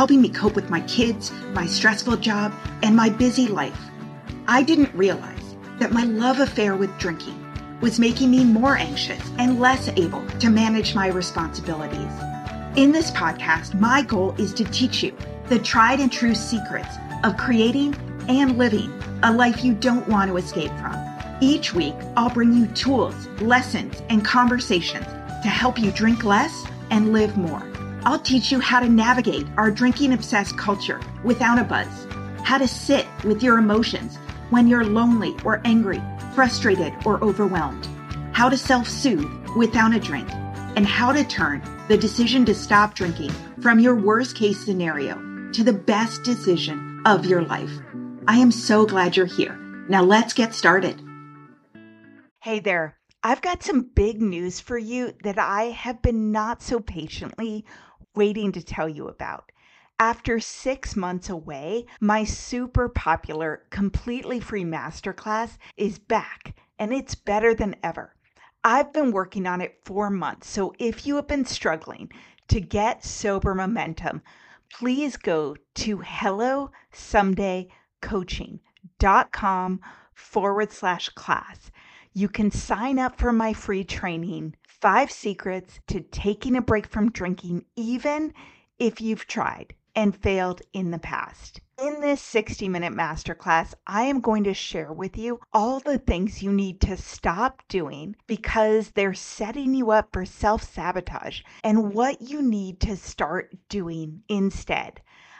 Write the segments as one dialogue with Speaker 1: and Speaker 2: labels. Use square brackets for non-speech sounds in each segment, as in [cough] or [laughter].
Speaker 1: helping me cope with my kids, my stressful job, and my busy life. I didn't realize that my love affair with drinking was making me more anxious and less able to manage my responsibilities. In this podcast, my goal is to teach you the tried and true secrets of creating and living a life you don't want to escape from. Each week, I'll bring you tools, lessons, and conversations to help you drink less and live more. I'll teach you how to navigate our drinking obsessed culture without a buzz, how to sit with your emotions when you're lonely or angry, frustrated or overwhelmed, how to self soothe without a drink, and how to turn the decision to stop drinking from your worst case scenario to the best decision of your life. I am so glad you're here. Now let's get started. Hey there. I've got some big news for you that I have been not so patiently waiting to tell you about. After six months away, my super popular, completely free masterclass is back and it's better than ever. I've been working on it for months, so if you have been struggling to get sober momentum, please go to hellosomedaycoaching.com forward slash class. You can sign up for my free training Five secrets to taking a break from drinking, even if you've tried and failed in the past. In this 60 minute masterclass, I am going to share with you all the things you need to stop doing because they're setting you up for self sabotage and what you need to start doing instead.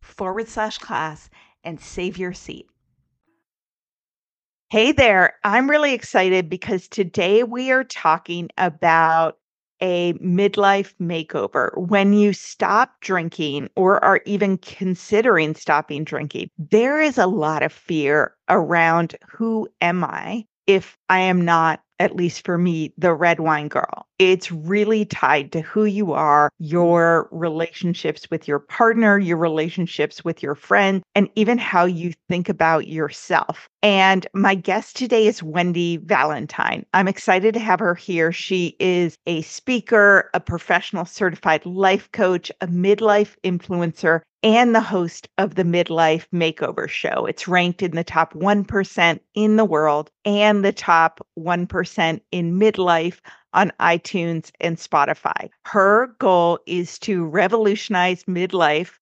Speaker 1: forward slash class and save your seat. Hey there, I'm really excited because today we are talking about a midlife makeover. When you stop drinking or are even considering stopping drinking, there is a lot of fear around who am I if I am not at least for me, the red wine girl. It's really tied to who you are, your relationships with your partner, your relationships with your friend, and even how you think about yourself. And my guest today is Wendy Valentine. I'm excited to have her here. She is a speaker, a professional certified life coach, a midlife influencer, and the host of the Midlife Makeover Show. It's ranked in the top 1% in the world and the top 1% in midlife on iTunes and Spotify. Her goal is to revolutionize midlife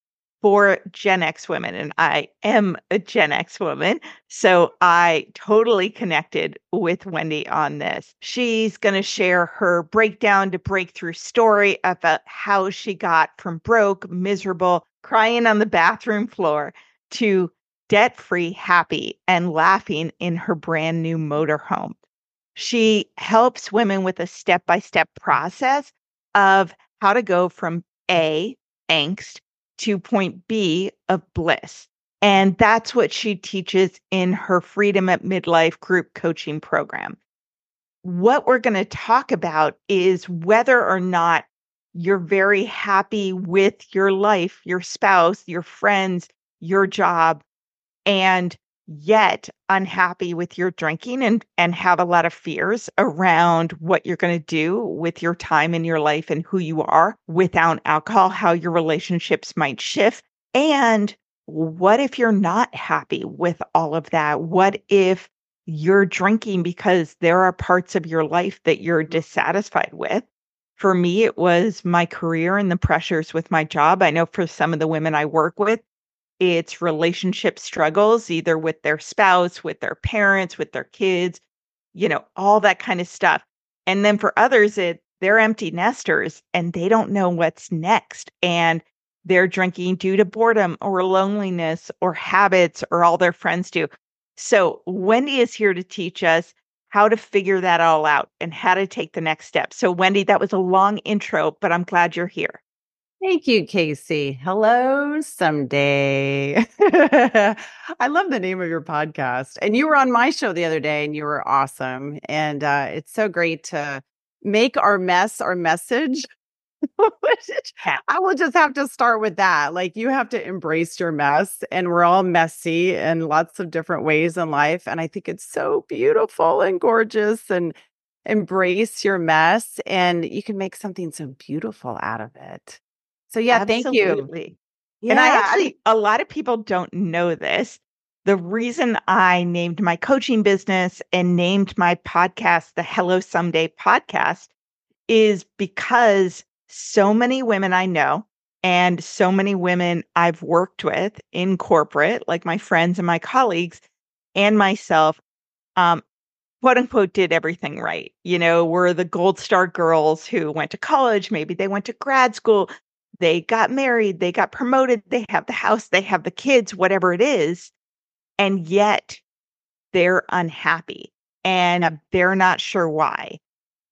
Speaker 1: for Gen X women. And I am a Gen X woman. So I totally connected with Wendy on this. She's going to share her breakdown to breakthrough story about how she got from broke, miserable, crying on the bathroom floor to debt free, happy, and laughing in her brand new motorhome. She helps women with a step by step process of how to go from A, angst, to point B of bliss. And that's what she teaches in her Freedom at Midlife group coaching program. What we're going to talk about is whether or not you're very happy with your life, your spouse, your friends, your job, and yet unhappy with your drinking and and have a lot of fears around what you're going to do with your time in your life and who you are without alcohol how your relationships might shift and what if you're not happy with all of that? What if you're drinking because there are parts of your life that you're mm-hmm. dissatisfied with for me it was my career and the pressures with my job i know for some of the women i work with it's relationship struggles, either with their spouse, with their parents, with their kids, you know, all that kind of stuff. And then for others, it they're empty nesters and they don't know what's next. And they're drinking due to boredom or loneliness or habits or all their friends do. So, Wendy is here to teach us how to figure that all out and how to take the next step. So, Wendy, that was a long intro, but I'm glad you're here.
Speaker 2: Thank you, Casey. Hello, someday. [laughs] I love the name of your podcast. And you were on my show the other day and you were awesome. And uh, it's so great to make our mess our message. [laughs] I will just have to start with that. Like, you have to embrace your mess, and we're all messy in lots of different ways in life. And I think it's so beautiful and gorgeous. And embrace your mess, and you can make something so beautiful out of it. So yeah, Absolutely. thank you.
Speaker 1: Yeah, and I actually a lot of people don't know this. The reason I named my coaching business and named my podcast the Hello Someday podcast is because so many women I know and so many women I've worked with in corporate, like my friends and my colleagues and myself, um, quote unquote, did everything right. You know, we're the gold star girls who went to college, maybe they went to grad school, they got married, they got promoted, they have the house, they have the kids, whatever it is. And yet they're unhappy and they're not sure why.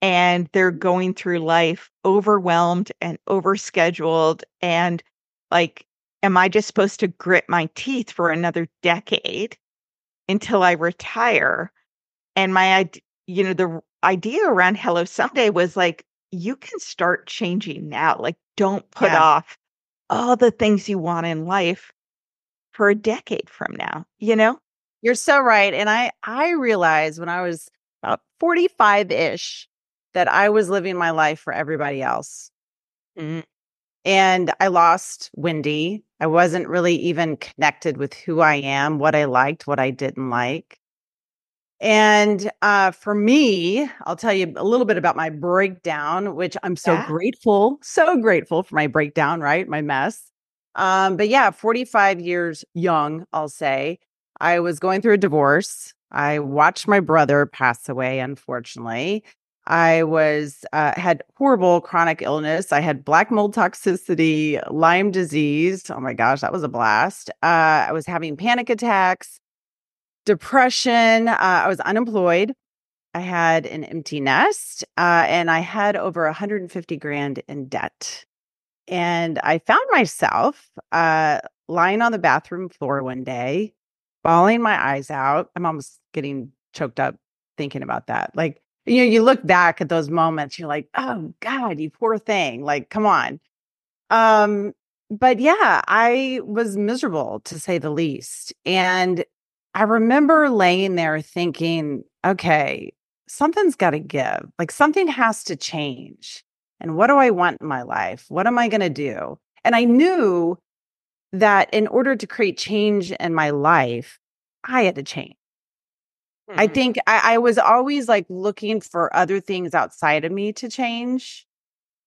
Speaker 1: And they're going through life overwhelmed and overscheduled. And like, am I just supposed to grit my teeth for another decade until I retire? And my, you know, the idea around Hello Someday was like, you can start changing now. Like, don't put yeah. off all the things you want in life for a decade from now, you know?
Speaker 2: You're so right. And I I realized when I was about 45-ish that I was living my life for everybody else. Mm-hmm. And I lost Wendy. I wasn't really even connected with who I am, what I liked, what I didn't like. And uh, for me, I'll tell you a little bit about my breakdown, which I'm so yeah. grateful, so grateful for my breakdown, right? My mess. Um, but yeah, 45 years young, I'll say. I was going through a divorce. I watched my brother pass away, unfortunately. I was uh, had horrible chronic illness. I had black mold toxicity, Lyme disease. Oh my gosh, that was a blast. Uh, I was having panic attacks depression. Uh, I was unemployed. I had an empty nest, uh, and I had over 150 grand in debt. And I found myself uh, lying on the bathroom floor one day, bawling my eyes out. I'm almost getting choked up thinking about that. Like, you know, you look back at those moments, you're like, oh God, you poor thing. Like, come on. Um, but yeah, I was miserable to say the least. And I remember laying there thinking, okay, something's got to give. Like something has to change. And what do I want in my life? What am I going to do? And I knew that in order to create change in my life, I had to change. Mm-hmm. I think I, I was always like looking for other things outside of me to change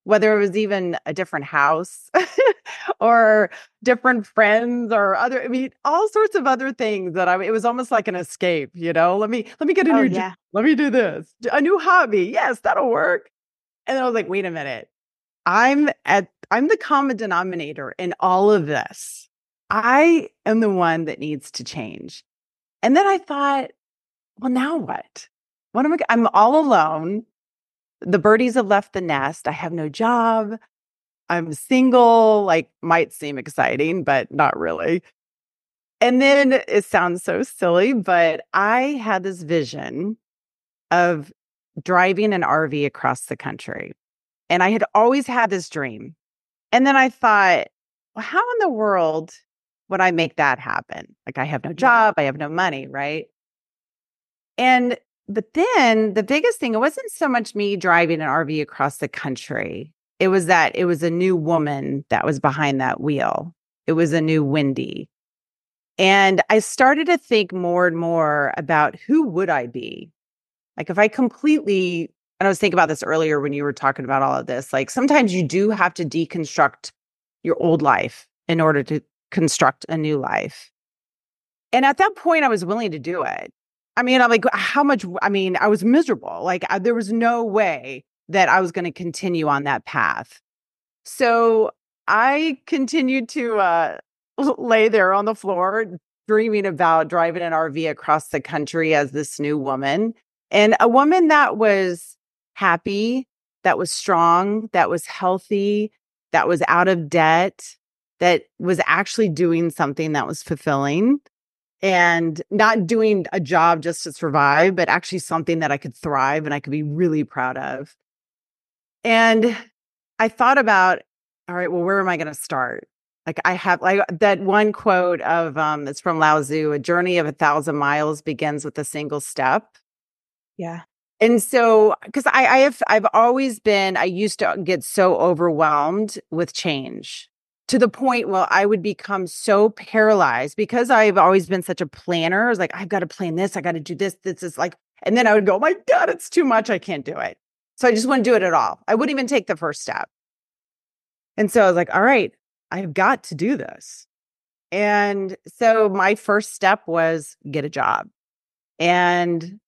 Speaker 2: whether it was even a different house [laughs] or different friends or other i mean all sorts of other things that i it was almost like an escape you know? Let me let me get a oh, new yeah. let me do this. A new hobby. Yes that'll work. And i was like wait a minute. I'm at i'm the common denominator in all of this. I am the one that needs to change. And then i thought well now what what am i i'm all alone the birdies have left the nest. I have no job. I'm single, like might seem exciting, but not really. And then it sounds so silly, but I had this vision of driving an RV across the country. And I had always had this dream. And then I thought, well, how in the world would I make that happen? Like, I have no job, I have no money, right? And but then the biggest thing, it wasn't so much me driving an RV across the country. It was that it was a new woman that was behind that wheel. It was a new Wendy. And I started to think more and more about who would I be? Like if I completely, and I was thinking about this earlier when you were talking about all of this, like sometimes you do have to deconstruct your old life in order to construct a new life. And at that point, I was willing to do it. I mean, I'm like, how much? I mean, I was miserable. Like, I, there was no way that I was going to continue on that path. So I continued to uh, [laughs] lay there on the floor, dreaming about driving an RV across the country as this new woman and a woman that was happy, that was strong, that was healthy, that was out of debt, that was actually doing something that was fulfilling and not doing a job just to survive, but actually something that I could thrive and I could be really proud of. And I thought about, all right, well, where am I going to start? Like I have like that one quote of um it's from Lao Tzu, a journey of a thousand miles begins with a single step.
Speaker 1: Yeah.
Speaker 2: And so because I, I have I've always been, I used to get so overwhelmed with change to the point where I would become so paralyzed because I've always been such a planner. I was like, I've got to plan this, I got to do this. This is like, and then I would go, oh my God, it's too much. I can't do it. So I just wouldn't do it at all. I wouldn't even take the first step. And so I was like, all right, I've got to do this. And so my first step was get a job. And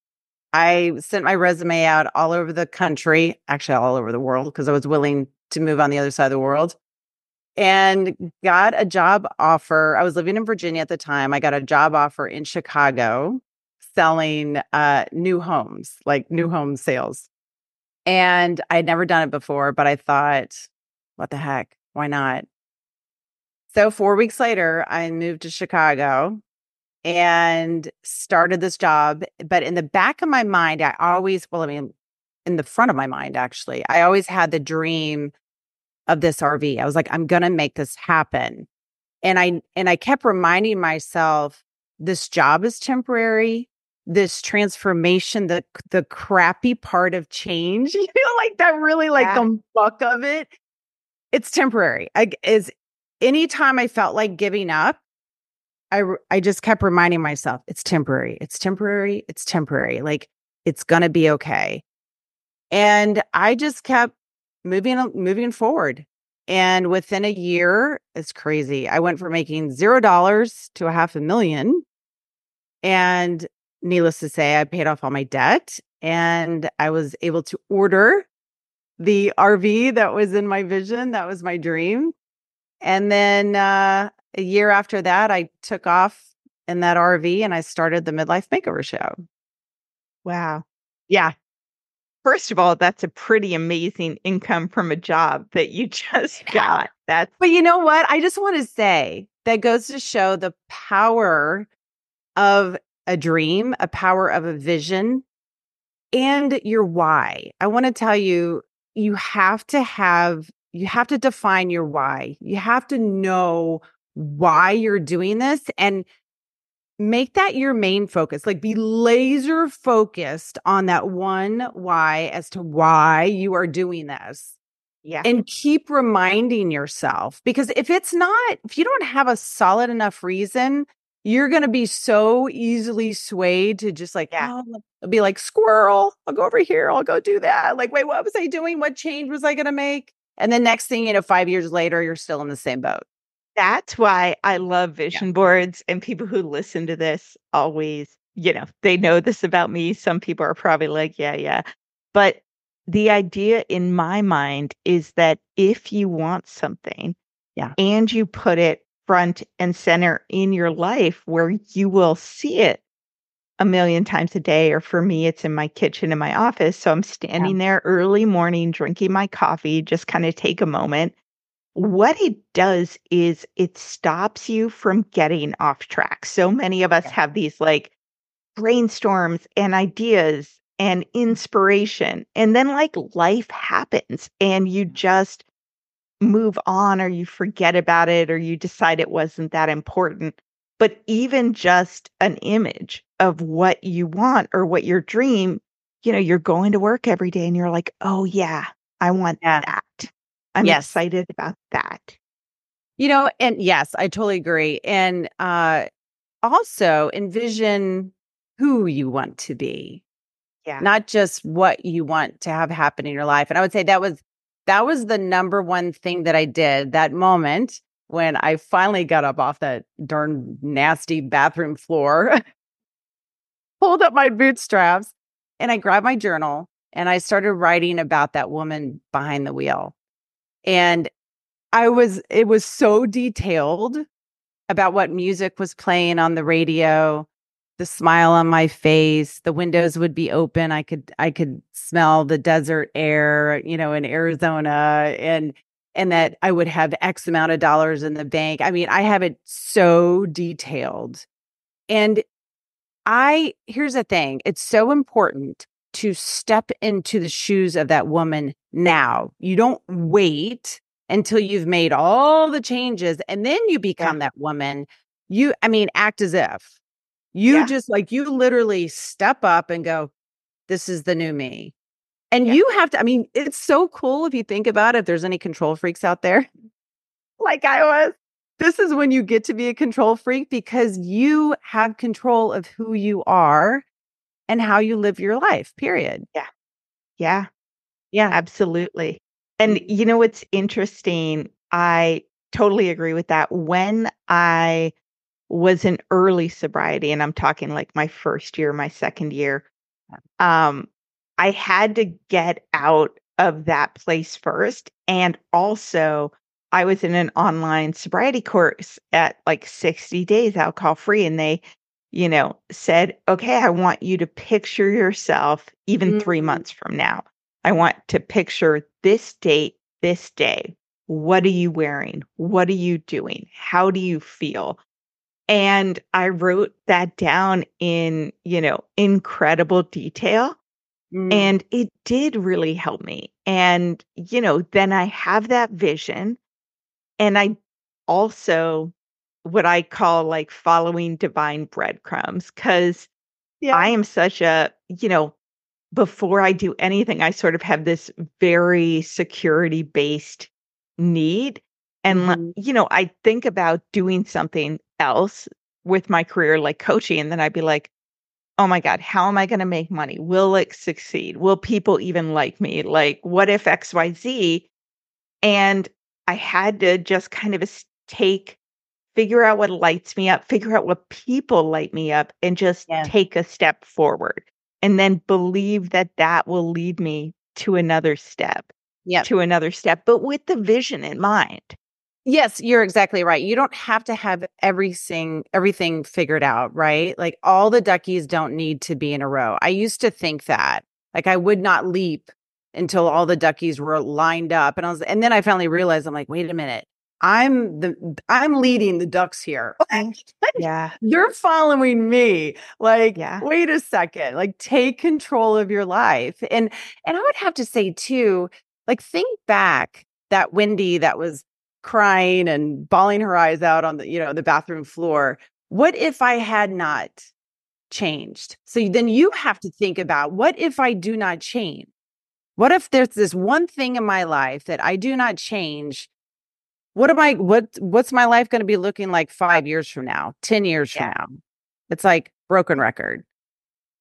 Speaker 2: I sent my resume out all over the country, actually all over the world, because I was willing to move on the other side of the world and got a job offer. I was living in Virginia at the time. I got a job offer in Chicago selling uh, new homes, like new home sales. And I'd never done it before, but I thought, what the heck? Why not? So, four weeks later, I moved to Chicago and started this job. But in the back of my mind, I always, well, I mean, in the front of my mind, actually, I always had the dream of this RV. I was like, I'm going to make this happen. And I, and I kept reminding myself, this job is temporary. This transformation, the the crappy part of change, [laughs] you know, like that really like yeah. the buck of it. It's temporary. I is anytime I felt like giving up, I I just kept reminding myself, it's temporary. It's temporary. It's temporary. Like it's going to be okay. And I just kept moving moving forward. And within a year, it's crazy. I went from making zero dollars to a half a million. And needless to say, I paid off all my debt and I was able to order the RV that was in my vision. That was my dream. And then uh, a year after that, I took off in that RV and I started the Midlife Makeover Show.
Speaker 1: Wow. Yeah first of all, that's a pretty amazing income from a job that you [laughs] just got. That's
Speaker 2: But you know what? I just want to say that goes to show the power of a dream, a power of a vision, and your why. I want to tell you, you have to have, you have to define your why. You have to know why you're doing this. And make that your main focus. Like be laser focused on that one why as to why you are doing this.
Speaker 1: Yeah.
Speaker 2: And keep reminding yourself because if it's not, if you don't have a solid enough reason, you're going to be so easily swayed to just like, yeah. oh, be like, squirrel, I'll go over here. I'll go do that. Like, wait, what was I doing? What change was I going to make? And then next thing you know, five years later, you're still in the same boat.
Speaker 1: That's why I love vision yeah. boards and people who listen to this always, you know, they know this about me. Some people are probably like, yeah, yeah. But the idea in my mind is that if you want something,
Speaker 2: yeah,
Speaker 1: and you put it front and center in your life where you will see it a million times a day or for me it's in my kitchen in my office so i'm standing yeah. there early morning drinking my coffee just kind of take a moment what it does is it stops you from getting off track. So many of us yeah. have these like brainstorms and ideas and inspiration. And then like life happens and you mm-hmm. just move on or you forget about it or you decide it wasn't that important. But even just an image of what you want or what your dream, you know, you're going to work every day and you're like, oh, yeah, I want that. I'm yes. excited about that.
Speaker 2: You know, and yes, I totally agree. And uh also envision who you want to be.
Speaker 1: Yeah.
Speaker 2: Not just what you want to have happen in your life. And I would say that was that was the number one thing that I did that moment when I finally got up off that darn nasty bathroom floor, [laughs] pulled up my bootstraps, and I grabbed my journal and I started writing about that woman behind the wheel. And I was, it was so detailed about what music was playing on the radio, the smile on my face, the windows would be open. I could, I could smell the desert air, you know, in Arizona and, and that I would have X amount of dollars in the bank. I mean, I have it so detailed. And I, here's the thing it's so important to step into the shoes of that woman now. You don't wait until you've made all the changes and then you become yeah. that woman. You, I mean, act as if you yeah. just like you literally step up and go, This is the new me. And yeah. you have to, I mean, it's so cool if you think about it, if there's any control freaks out there, [laughs] like I was. This is when you get to be a control freak because you have control of who you are and how you live your life, period.
Speaker 1: Yeah. Yeah. Yeah, absolutely. And you know what's interesting? I totally agree with that. When I was in early sobriety, and I'm talking like my first year, my second year, um, I had to get out of that place first. And also, I was in an online sobriety course at like 60 days alcohol free, and they you know, said, okay, I want you to picture yourself even mm-hmm. three months from now. I want to picture this date, this day. What are you wearing? What are you doing? How do you feel? And I wrote that down in, you know, incredible detail. Mm. And it did really help me. And, you know, then I have that vision. And I also what I call like following divine breadcrumbs because yeah. I am such a, you know, before I do anything, I sort of have this very security based need. And, mm-hmm. you know, I think about doing something else with my career, like coaching, and then I'd be like, oh my God, how am I going to make money? Will it succeed? Will people even like me? Like, what if XYZ? And I had to just kind of take figure out what lights me up, figure out what people light me up, and just yeah. take a step forward. And then believe that that will lead me to another step,
Speaker 2: yeah,
Speaker 1: to another step, but with the vision in mind.
Speaker 2: Yes, you're exactly right. You don't have to have everything everything figured out, right? Like all the duckies don't need to be in a row. I used to think that. Like I would not leap until all the duckies were lined up and I was and then I finally realized I'm like, wait a minute. I'm the I'm leading the ducks here. [laughs]
Speaker 1: yeah.
Speaker 2: You're following me. Like, yeah. wait a second. Like take control of your life. And and I would have to say too, like think back that Wendy that was crying and bawling her eyes out on the, you know, the bathroom floor. What if I had not changed? So then you have to think about what if I do not change? What if there's this one thing in my life that I do not change what am I what what's my life going to be looking like 5 years from now, 10 years yeah. from now? It's like broken record.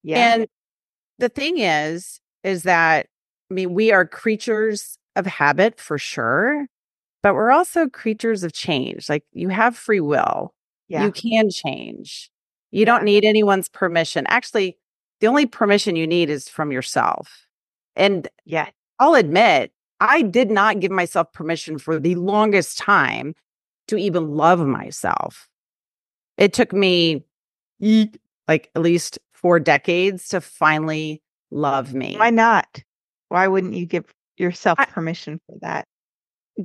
Speaker 2: Yeah. And the thing is is that I mean we are creatures of habit for sure, but we're also creatures of change. Like you have free will. Yeah. You can change. You don't need anyone's permission. Actually, the only permission you need is from yourself. And yeah, I'll admit I did not give myself permission for the longest time to even love myself. It took me like at least four decades to finally love me.
Speaker 1: Why not? Why wouldn't you give yourself permission for that?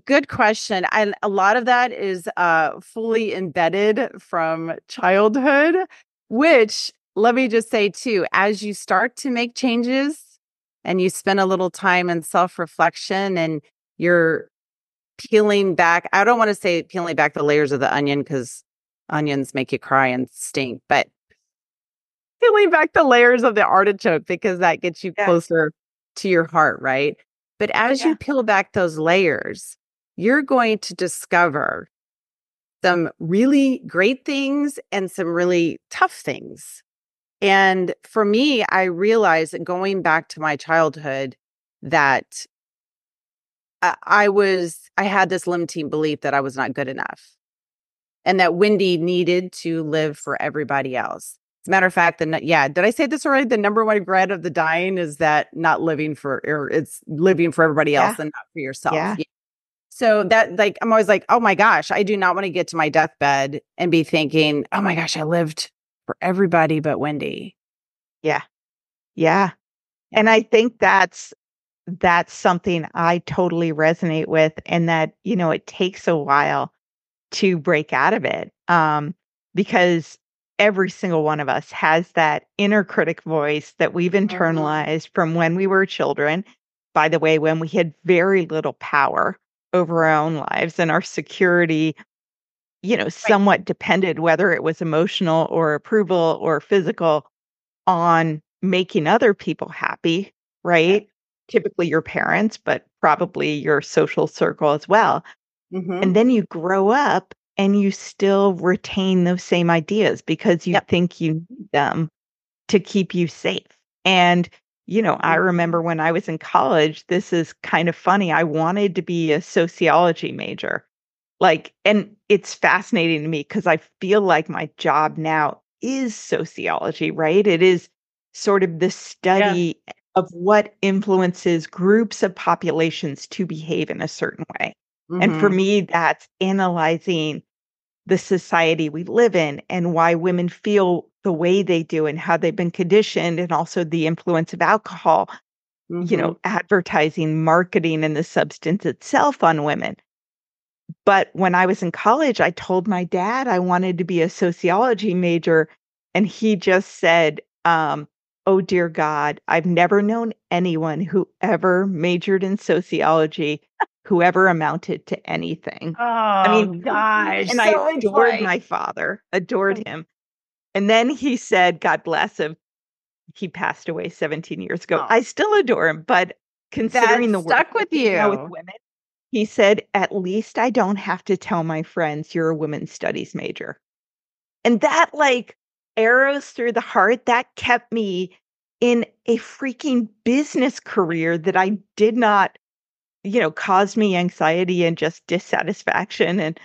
Speaker 2: Good question. And a lot of that is uh, fully embedded from childhood, which let me just say too, as you start to make changes and you spend a little time in self reflection and you're peeling back. I don't want to say peeling back the layers of the onion because onions make you cry and stink, but peeling back the layers of the artichoke because that gets you yeah. closer to your heart, right? But as yeah. you peel back those layers, you're going to discover some really great things and some really tough things. And for me, I realized that going back to my childhood that I, was, I had this limiting belief that I was not good enough and that Wendy needed to live for everybody else. As a matter of fact, the yeah, did I say this already? The number one regret of the dying is that not living for, or it's living for everybody else yeah. and not for yourself. Yeah. yeah. So that like I'm always like, oh my gosh, I do not want to get to my deathbed and be thinking, oh my gosh, I lived for everybody but Wendy.
Speaker 1: Yeah. Yeah. And I think that's that's something I totally resonate with and that, you know, it takes a while to break out of it. Um, because every single one of us has that inner critic voice that we've mm-hmm. internalized from when we were children. By the way, when we had very little power over our own lives and our security you know somewhat depended whether it was emotional or approval or physical on making other people happy right typically your parents but probably your social circle as well mm-hmm. and then you grow up and you still retain those same ideas because you yep. think you need them to keep you safe and you know, I remember when I was in college, this is kind of funny. I wanted to be a sociology major. Like, and it's fascinating to me because I feel like my job now is sociology, right? It is sort of the study yeah. of what influences groups of populations to behave in a certain way. Mm-hmm. And for mm-hmm. me, that's analyzing the society we live in and why women feel the way they do and how they've been conditioned and also the influence of alcohol mm-hmm. you know mm-hmm. advertising marketing and the substance itself on women but when i was in college i told my dad i wanted to be a sociology major and he just said um, oh dear god i've never known anyone who ever majored in sociology whoever amounted to anything.
Speaker 2: Oh, I mean, gosh.
Speaker 1: And so I adored my father, adored oh. him. And then he said, God bless him. He passed away 17 years ago. Oh. I still adore him, but considering the
Speaker 2: stuck with you
Speaker 1: with women, he said, at least I don't have to tell my friends you're a women's studies major. And that like arrows through the heart, that kept me in a freaking business career that I did not, you know, caused me anxiety and just dissatisfaction. And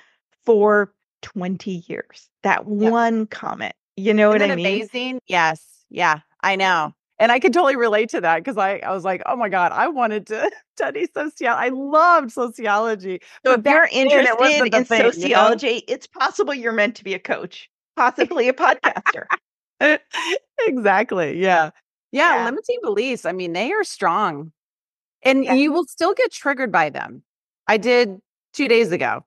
Speaker 1: for 20 years, that yep. one comment you know
Speaker 2: Isn't
Speaker 1: what I mean?
Speaker 2: Amazing. Yes. Yeah, I know. And I could totally relate to that because I, I was like, oh my God, I wanted to [laughs] study sociology. I loved sociology.
Speaker 1: So if you're interested in thing, sociology, you know? it's possible you're meant to be a coach, possibly a podcaster. [laughs]
Speaker 2: exactly. Yeah. yeah. yeah. Limiting beliefs. I mean, they are strong and yeah. you will still get triggered by them. I did two days ago.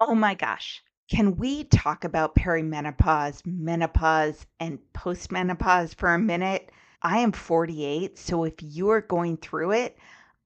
Speaker 1: Oh my gosh. Can we talk about perimenopause, menopause, and postmenopause for a minute? I am 48, so if you're going through it,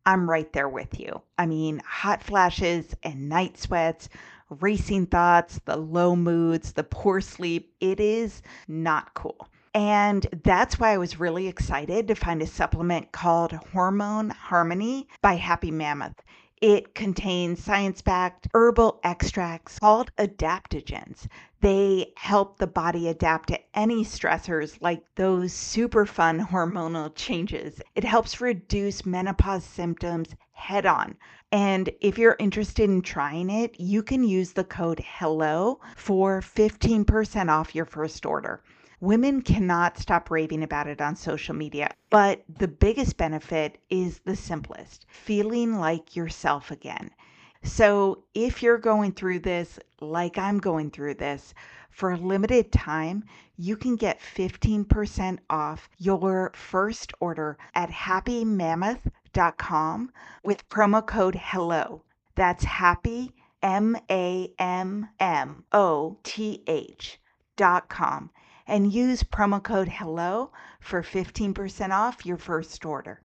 Speaker 1: I'm right there with you. I mean, hot flashes and night sweats, racing thoughts, the low moods, the poor sleep, it is not cool. And that's why I was really excited to find a supplement called Hormone Harmony by Happy Mammoth. It contains science backed herbal extracts called adaptogens. They help the body adapt to any stressors like those super fun [laughs] hormonal changes. It helps reduce menopause symptoms head on. And if you're interested in trying it, you can use the code HELLO for 15% off your first order. Women cannot stop raving about it on social media, but the biggest benefit is the simplest feeling like yourself again. So, if you're going through this like I'm going through this, for a limited time, you can get 15% off your first order at happymammoth.com with promo code HELLO. That's happy, M A M M O T H dot com and use promo code HELLO for 15% off your first order.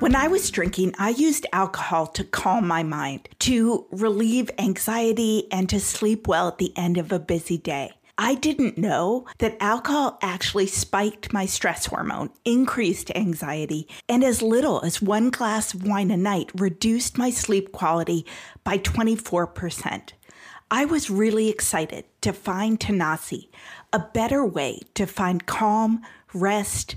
Speaker 1: When I was drinking, I used alcohol to calm my mind, to relieve anxiety, and to sleep well at the end of a busy day. I didn't know that alcohol actually spiked my stress hormone, increased anxiety, and as little as one glass of wine a night reduced my sleep quality by 24%. I was really excited to find Tanasi, a better way to find calm, rest,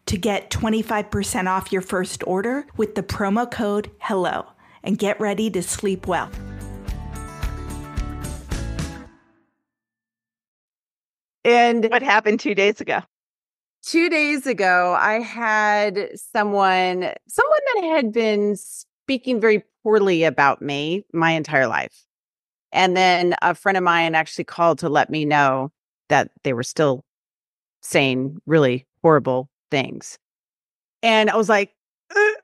Speaker 3: to get 25% off your first order with the promo code HELLO and get ready to sleep well.
Speaker 2: And
Speaker 1: What happened two days ago?
Speaker 2: two days ago, I had someone, someone that had been speaking very poorly about me my entire life. And then a friend of mine actually called to let me know that they were still saying really horrible things. And I was like, "Uh,"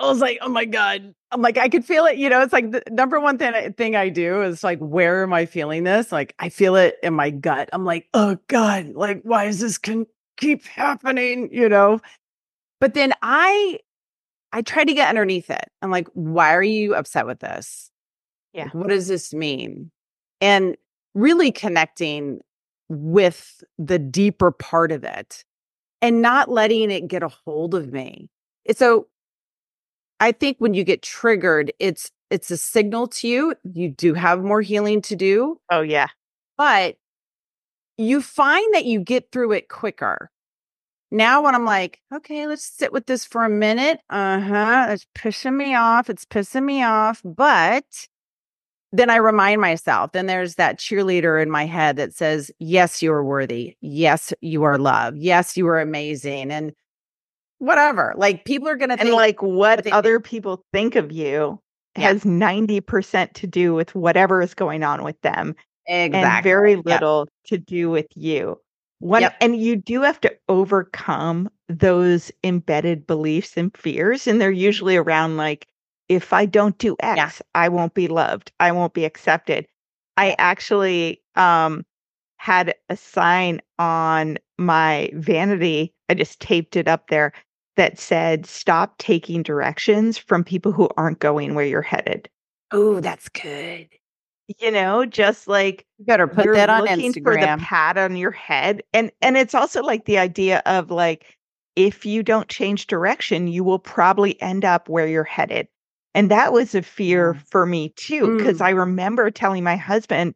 Speaker 2: I was like, oh my God. I'm like, I could feel it. You know, it's like the number one thing, thing I do is like, where am I feeling this? Like, I feel it in my gut. I'm like, oh God, like, why is this can keep happening? You know? But then I, I try to get underneath it. I'm like, why are you upset with this?
Speaker 1: Yeah.
Speaker 2: What does this mean? And really connecting with the deeper part of it and not letting it get a hold of me. So I think when you get triggered, it's it's a signal to you. You do have more healing to do,
Speaker 1: Oh, yeah.
Speaker 2: but you find that you get through it quicker. Now, when I'm like, okay, let's sit with this for a minute. Uh huh. It's pissing me off. It's pissing me off. But then I remind myself, then there's that cheerleader in my head that says, yes, you are worthy. Yes, you are loved. Yes, you are amazing. And whatever. Like people are going to
Speaker 1: And like what other people think of you
Speaker 2: Yeah.
Speaker 1: has 90% to do with whatever is going on with them
Speaker 2: exactly.
Speaker 1: and very
Speaker 2: Yep.
Speaker 1: little to do with you. One
Speaker 2: Yep.
Speaker 1: and you do have to overcome those embedded beliefs and fears and they're usually around like if I don't do X,
Speaker 2: Yeah.
Speaker 1: I won't be loved. I won't be accepted. I actually um had a sign on my vanity. I just taped it up there that said stop taking directions from people who aren't going where you're headed.
Speaker 2: Oh, that's good.
Speaker 1: You know, just like
Speaker 2: You better put that on
Speaker 1: looking for the pat on your head and and it's also like the idea of like if you don't change direction you will probably end up where you're headed and that was a fear for me too because
Speaker 2: Mm.
Speaker 1: i remember telling my husband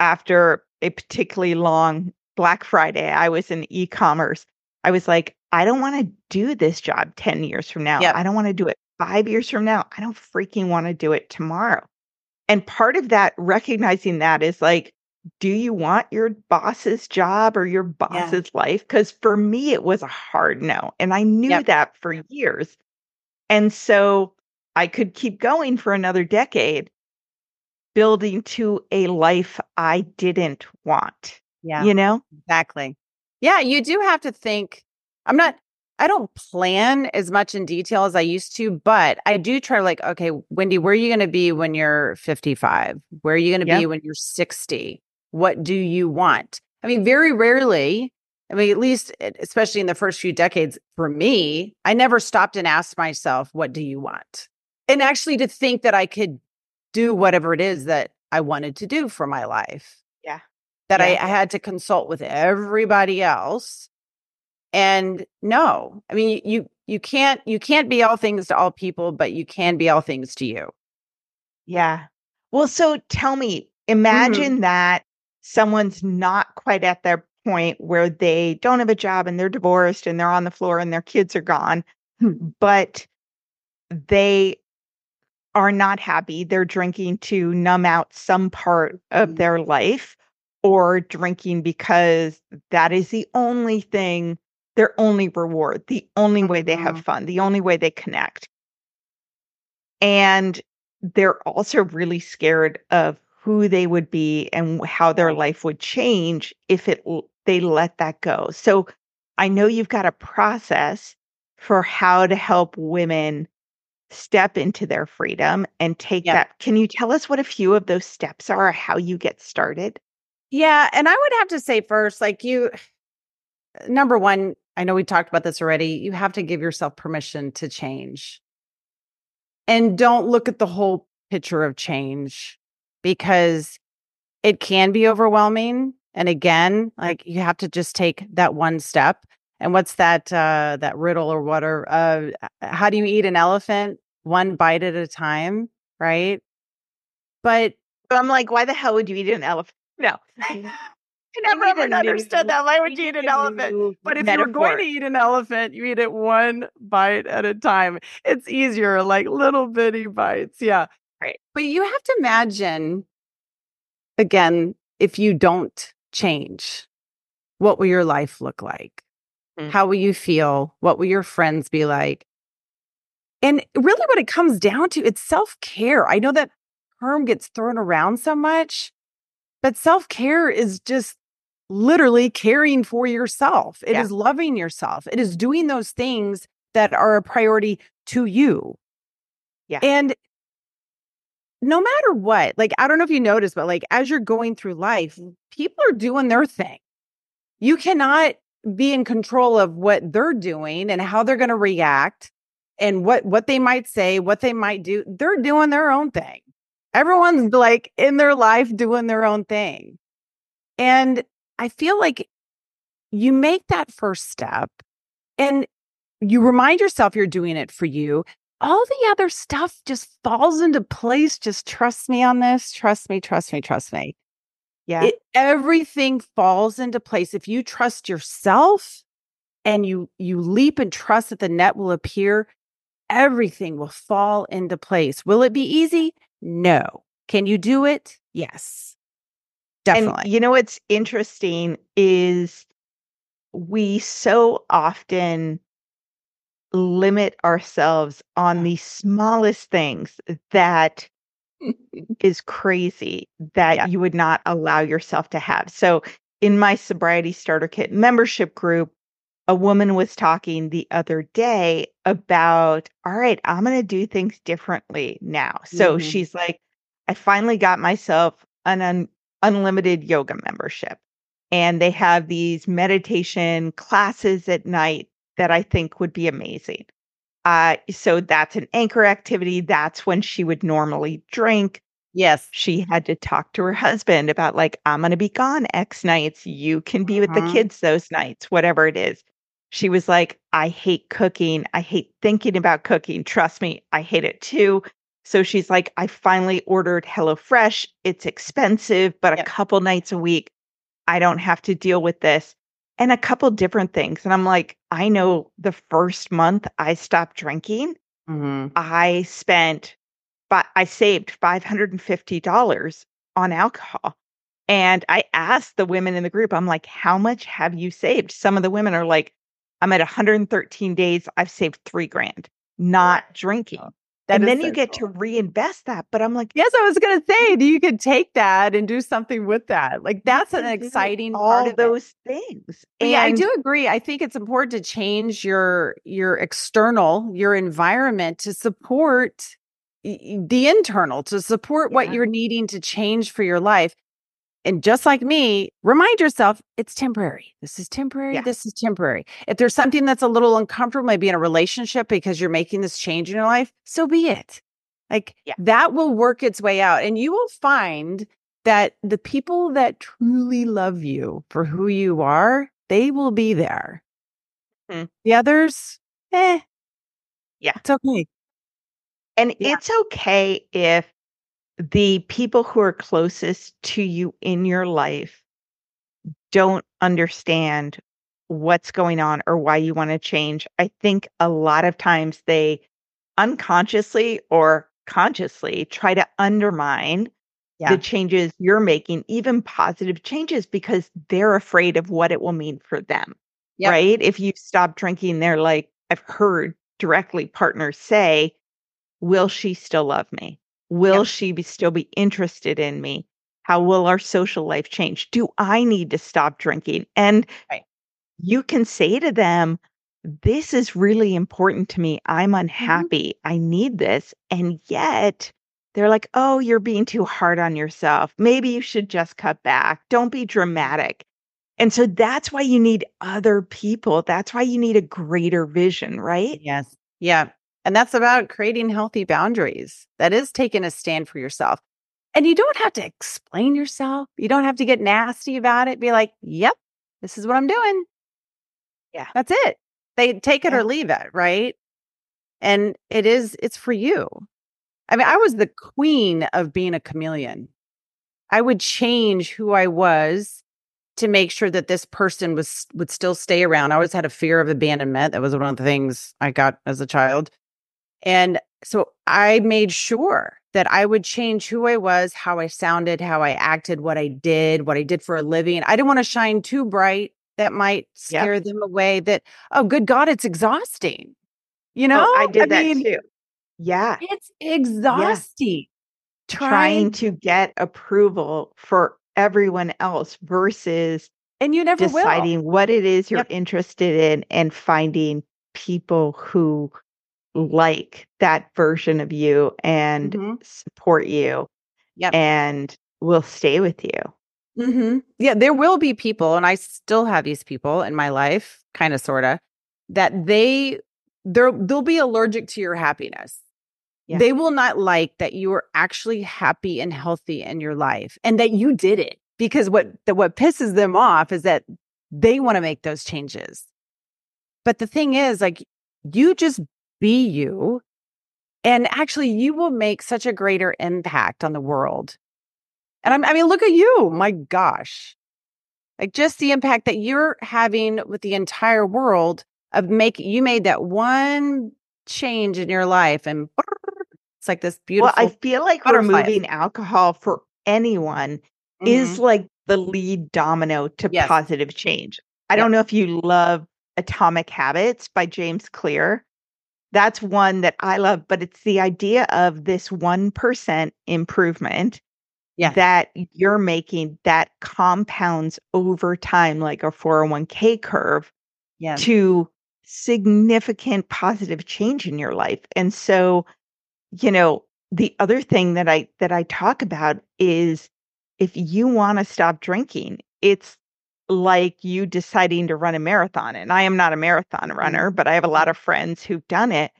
Speaker 1: after a particularly long black friday i was in e-commerce i was like i don't want to do this job 10 years from now
Speaker 2: Yep.
Speaker 1: i don't want to do it 5 years from now i don't freaking want to do it tomorrow and part of that recognizing that is like do you want your boss's job or your boss's life? Because for me, it was a hard no. And I knew
Speaker 2: Yep.
Speaker 1: that for years. And so I could keep going for another decade, building to a life I didn't want,
Speaker 2: Yeah.
Speaker 1: you know?
Speaker 2: Exactly. Yeah, you do have to think. I'm not, I don't plan as much in detail as I used to, but I do try like, okay, Wendy, where are you going to be when you're 55? Where are you going to
Speaker 1: Yeah.
Speaker 2: be when you're 60? What do you want? I mean, very rarely, I mean, at least, e- especially in the first few decades for me, I never stopped and asked myself, what do you want? And actually to think that I could do whatever it is that I wanted to do for my life
Speaker 1: Yeah.
Speaker 2: that I,
Speaker 1: Yeah.
Speaker 2: I had to consult with everybody else. And no, I mean you you can't you can't be all things to all people, but you can be all things to you.
Speaker 1: Yeah. Well, so tell me,
Speaker 2: Mm-hmm.
Speaker 1: imagine that someone's not quite at their point where they don't have a job and they're divorced and they're on the floor and their kids are gone,
Speaker 2: Hmm.
Speaker 1: but they are not happy. They're drinking to numb out some part of
Speaker 2: Mhm.
Speaker 1: their life or drinking because that is the only thing, their only reward, the only way they have
Speaker 2: Mhm.
Speaker 1: fun, the only way they connect. And they're also really scared of who they would be and how their life would change if it they let that go. So I know you've got a process for how to help women step into their freedom and take
Speaker 2: Yeah.
Speaker 1: that. Can you tell us what a few of those steps are, how you get started?
Speaker 2: Yeah, and I would have to say first, like you, uh, number one, I know we talked about this already. You have to give yourself permission to change. And don't look at the whole picture of change because it can be overwhelming. And again, like you have to just take that one step. And what's that uh that riddle or whatever? Uh how do you eat an elephant? One bite at a time, right? But
Speaker 1: I'm like, why the hell would you eat an elephant? [laughs] No.
Speaker 2: I [laughs] never even understood that. Why would you eat an elephant? But if you're going to eat an elephant, you eat it one bite at a time. It's easier, like little bitty bites. Yeah.
Speaker 1: Right.
Speaker 2: But you have to imagine, again, if you don't change, what will your life look like?
Speaker 1: Mm.
Speaker 2: How will you feel? What will your friends be like? And really, what it comes down to, it's self care. I know that term gets thrown around so much, but self care is just literally caring for yourself. It is
Speaker 1: Yeah.
Speaker 2: loving yourself. It is doing those things that are a priority to you.
Speaker 1: Yeah.
Speaker 2: And no matter what, like, I don't know if you noticed, but like, as you're going through life, people are doing their thing. You cannot be in control of what they're doing and how they're going to react and what what they might say, what they might do. They're doing their own thing. Everyone's like in their life doing their own thing. And I feel like you make that first step and you remind yourself you're doing it for you. All the other stuff just falls into place. Just trust me on this. Trust me, trust me, trust me.
Speaker 1: Yeah.
Speaker 2: It, everything falls into place. If you trust yourself and you you leap and trust that the net will appear everything will fall into place. Will it be easy? No. Can you do it? Yes. Definitely.
Speaker 1: And you know what's interesting is we so often limit ourselves on the smallest things that is crazy that
Speaker 2: Yeah.
Speaker 1: you would not allow yourself to have. So, in my sobriety starter kit membership group, a woman was talking the other day about, all right, I'm going to do things differently now. So,
Speaker 2: Mhm.
Speaker 1: she's like, I finally got myself an un- unlimited yoga membership. And they have these meditation classes at night that I think would be amazing. Uh, so that's an anchor activity. That's when she would normally drink.
Speaker 2: yes
Speaker 1: She had to talk to her husband about, like, I'm going to be gone X nights. You can be with
Speaker 2: Mhm.
Speaker 1: the kids those nights, whatever it is. She was like, I hate cooking. I hate thinking about cooking. Trust me, I hate it too. So she's like, I finally ordered HelloFresh. It's expensive, but a couple nights a week, I don't have to deal with this. And a couple different things. And I'm like, I know the first month I stopped drinking,
Speaker 2: Mhm.
Speaker 1: I spent, but I saved $550 on alcohol. And I asked the women in the group, I'm like, how much have you saved? Some of the women are like, I'm at 113 days. I've saved three grand not drinking.
Speaker 2: That
Speaker 1: and then
Speaker 2: so
Speaker 1: you get
Speaker 2: cool.
Speaker 1: to reinvest that. But I'm like,
Speaker 2: yes i was gonna say you could take that and do something with that like that's an
Speaker 1: you can do
Speaker 2: exciting
Speaker 1: all
Speaker 2: part of it.
Speaker 1: those things.
Speaker 2: But yeah, I do agree. I think it's important to change your your external, your environment to support y- y- the internal, to support what you're needing to change for your life. And just like me, remind yourself it's temporary. This is temporary.
Speaker 1: Yeah.
Speaker 2: This is temporary. If there's something that's a little uncomfortable, maybe in a relationship because you're making this change in your life, so be it. Like
Speaker 1: Yeah.
Speaker 2: that will work its way out. And you will find that the people that truly love you for who you are, they will be there.
Speaker 1: Mhm.
Speaker 2: The others, eh.
Speaker 1: Yeah.
Speaker 2: It's okay.
Speaker 1: And
Speaker 2: Yeah.
Speaker 1: it's okay if the people who are closest to you in your life don't understand what's going on or why you want to change. I think a lot of times they unconsciously or consciously try to undermine
Speaker 2: Yeah.
Speaker 1: the changes you're making, even positive changes, because they're afraid of what it will mean for them.
Speaker 2: Yep.
Speaker 1: Right. If you stop drinking, they're like, I've heard directly partners say, Will she still love me? Will
Speaker 2: Yep.
Speaker 1: she be, still be interested in me? How will our social life change? Do I need to stop drinking? And
Speaker 2: Right.
Speaker 1: you can say to them, This is really important to me. I'm
Speaker 2: Mm-hmm.
Speaker 1: unhappy. I need this. And yet they're like, Oh, you're being too hard on yourself. Maybe you should just cut back. Don't be dramatic. And so that's why you need other people. That's why you need a greater vision, right?
Speaker 2: Yes. Yeah. And that's about creating healthy boundaries. That is taking a stand for yourself. And you don't have to explain yourself. You don't have to get nasty about it. Be like, yep, this is what I'm doing.
Speaker 1: Yeah.
Speaker 2: That's it. They take it
Speaker 1: Yeah.
Speaker 2: or leave it, right? And it is, it's for you. I mean, I was the queen of being a chameleon. I would change who I was to make sure that this person was would still stay around. I always had a fear of abandonment. That was one of the things I got as a child. And so I made sure that I would change who I was, how I sounded, how I acted, what I did, what I did for a living. I didn't want to shine too bright that might
Speaker 1: Yep.
Speaker 2: scare them away that oh good god it's exhausting. You oh, know?
Speaker 1: Oh, I did that
Speaker 2: mean,
Speaker 1: too. Yeah.
Speaker 2: It's exhausting.
Speaker 1: Trying to get approval for everyone else versus
Speaker 2: and you never will.
Speaker 1: deciding what it is you're
Speaker 2: Yep.
Speaker 1: interested in and finding people who like that version of you and
Speaker 2: Mhm.
Speaker 1: support you
Speaker 2: Yep.
Speaker 1: and will stay with you.
Speaker 2: hmm Yeah, there will be people, and I still have these people in my life, kind of, sorta, that they they're they'll be allergic to your happiness.
Speaker 1: Yeah.
Speaker 2: They will not like that you are actually happy and healthy in your life, and that you did it. Because what the, what pisses them off is that they want to make those changes. But the thing is, like, you just be you, and actually, you will make such a greater impact on the world. And I'm, I mean, look at you. My gosh. Like just the impact that you're having with the entire world of making, you made that one change in your life and [laughs] it's like this beautiful.
Speaker 1: Well, I feel like
Speaker 2: butterfly.
Speaker 1: removing alcohol for anyone is
Speaker 2: Mhm.
Speaker 1: like the lead domino to
Speaker 2: Yes.
Speaker 1: positive change. I
Speaker 2: Yep.
Speaker 1: don't know if you love Atomic Habits by James Clear. That's one that I love, but it's the idea of this 1% improvement
Speaker 2: Yeah.
Speaker 1: that you're making that compounds over time like a 401k curve
Speaker 2: yeah.
Speaker 1: to significant positive change in your life. And so, you know, the other thing that I that I talk about is if you want to stop drinking, it's like you deciding to run a marathon. And I am not a marathon runner, but I have a lot of friends who've done it.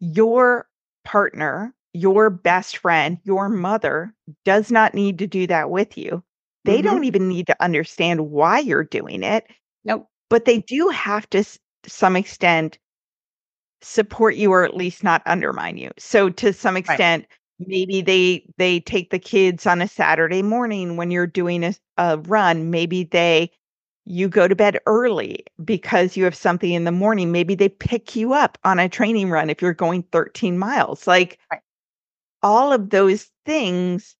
Speaker 1: Your partner, your best friend, your mother does not need to do that with you. They
Speaker 2: Mhm.
Speaker 1: don't even need to understand why you're doing it
Speaker 2: Nope.
Speaker 1: but they do have to to some extent support you or at least not undermine you so to some extent maybe they they take the kids on a saturday morning when you're doing a, a run maybe they you go to bed early because you have something in the morning maybe they pick you up on a training run if you're going 13 miles like
Speaker 2: Right.
Speaker 1: all of those things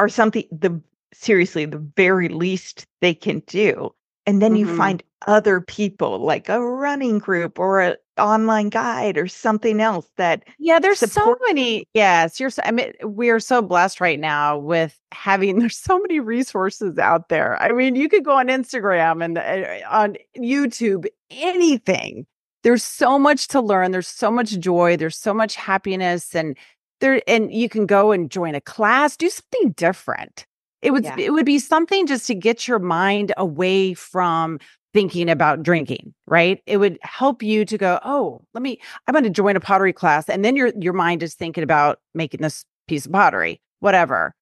Speaker 1: are something the seriously the very least they can do and then you
Speaker 2: Mhm.
Speaker 1: find other people like a running group or an online guide or something else that
Speaker 2: Yeah, there's
Speaker 1: support-
Speaker 2: so many. Yes, you're. So, I mean, we are so blessed right now with having. [laughs] There's so many resources out there. I mean, you could go on Instagram and uh, on YouTube, anything. There's so much to learn. There's so much joy. There's so much happiness, and there. And you can go and join a class. Do something different. It would.
Speaker 1: Yeah.
Speaker 2: It would be something just to get your mind away from thinking about drinking, right? It would help you to go, oh, let me, I'm going to join a pottery class. And then your your mind is thinking about making this piece of pottery, whatever.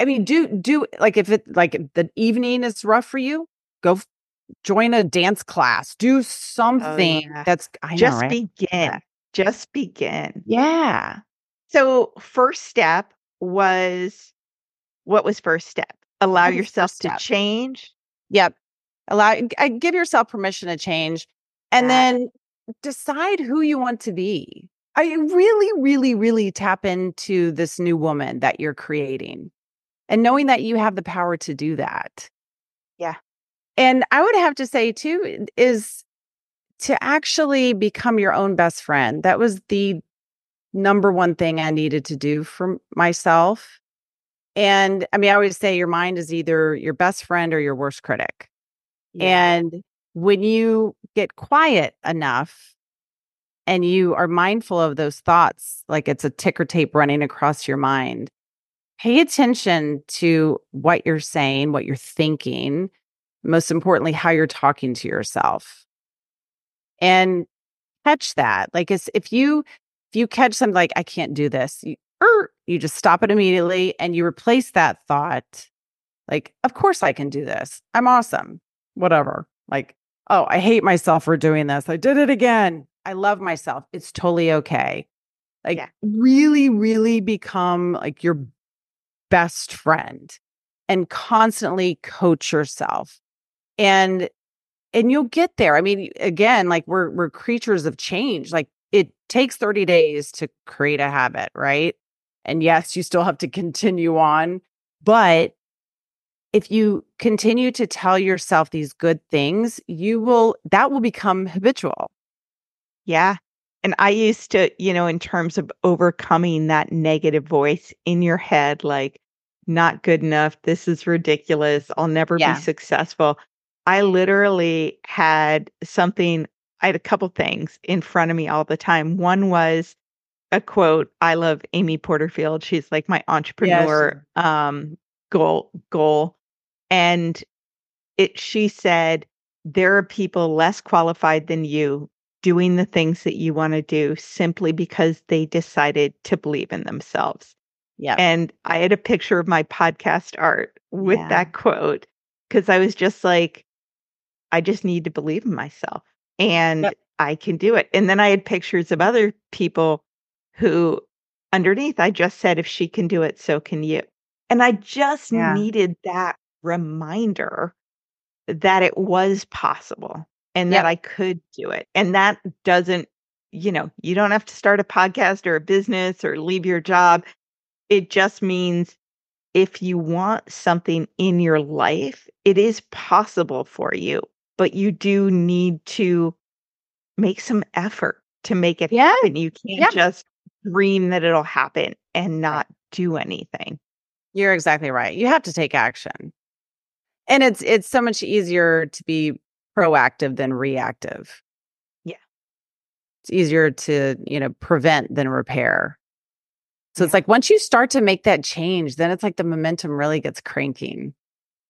Speaker 2: I mean, do do like if it like the evening is rough for you, go join a dance class. Do oh, something
Speaker 1: yeah.
Speaker 2: that's I know,
Speaker 1: just
Speaker 2: right?
Speaker 1: begin just begin
Speaker 2: yeah.
Speaker 1: so first step was what was first step allow yourself
Speaker 2: first
Speaker 1: to change
Speaker 2: Yep. Allow give yourself permission to change and then decide who you want to be. I really, really, really tap into this new woman that you're creating and knowing that you have the power to do that.
Speaker 1: Yeah.
Speaker 2: And I would have to say, too, is to actually become your own best friend. That was the number one thing I needed to do for myself. And I mean, I always say your mind is either your best friend or your worst critic.
Speaker 1: Yeah.
Speaker 2: And when you get quiet enough and you are mindful of those thoughts, like it's a ticker tape running across your mind, pay attention to what you're saying, what you're thinking, most importantly, how you're talking to yourself. And catch that. Like if you if you catch something like I can't do this, you, you just stop it immediately and you replace that thought like, of course I can do this. I'm awesome. Whatever. Like, oh, I hate myself for doing this. I did it again. I love myself. It's totally okay. Like, yeah. really, really become like your best friend and constantly coach yourself. And and you'll get there. I mean, again, like we're we're creatures of change. Like it takes 30 days to create a habit, right? And yes, you still have to continue on, but if you continue to tell yourself these good things, you will, that will become habitual.
Speaker 1: Yeah. And I used to, you know, in terms of overcoming that negative voice in your head, like, not good enough. This is ridiculous. I'll never yeah. be successful. I literally had something, I had a couple things in front of me all the time. One was a quote. I love Amy Porterfield. She's like my entrepreneur yes. um goal goal and it she said there are people less qualified than you doing the things that you want to do simply because they decided to believe in themselves. Yeah. And I had a picture of my podcast art with yeah. that quote because I was just like, I just need to believe in myself and yep. I can do it. And then I had pictures of other people who underneath I just said, if she can do it, so can you. And I just yeah. needed that reminder that it was possible and yep. that I could do it. And that doesn't, you know, you don't have to start a podcast or a business or leave your job. It just means if you want something in your life, it is possible for you, but you do need to make some effort to make it yeah. happen. You can't yeah. just dream that it'll happen and not do anything.
Speaker 2: You're exactly right. You have to take action. And it's it's so much easier to be proactive than reactive.
Speaker 1: Yeah.
Speaker 2: It's easier to you know prevent than repair. So yeah. it's like once you start to make that change then it's like the momentum really gets cranking.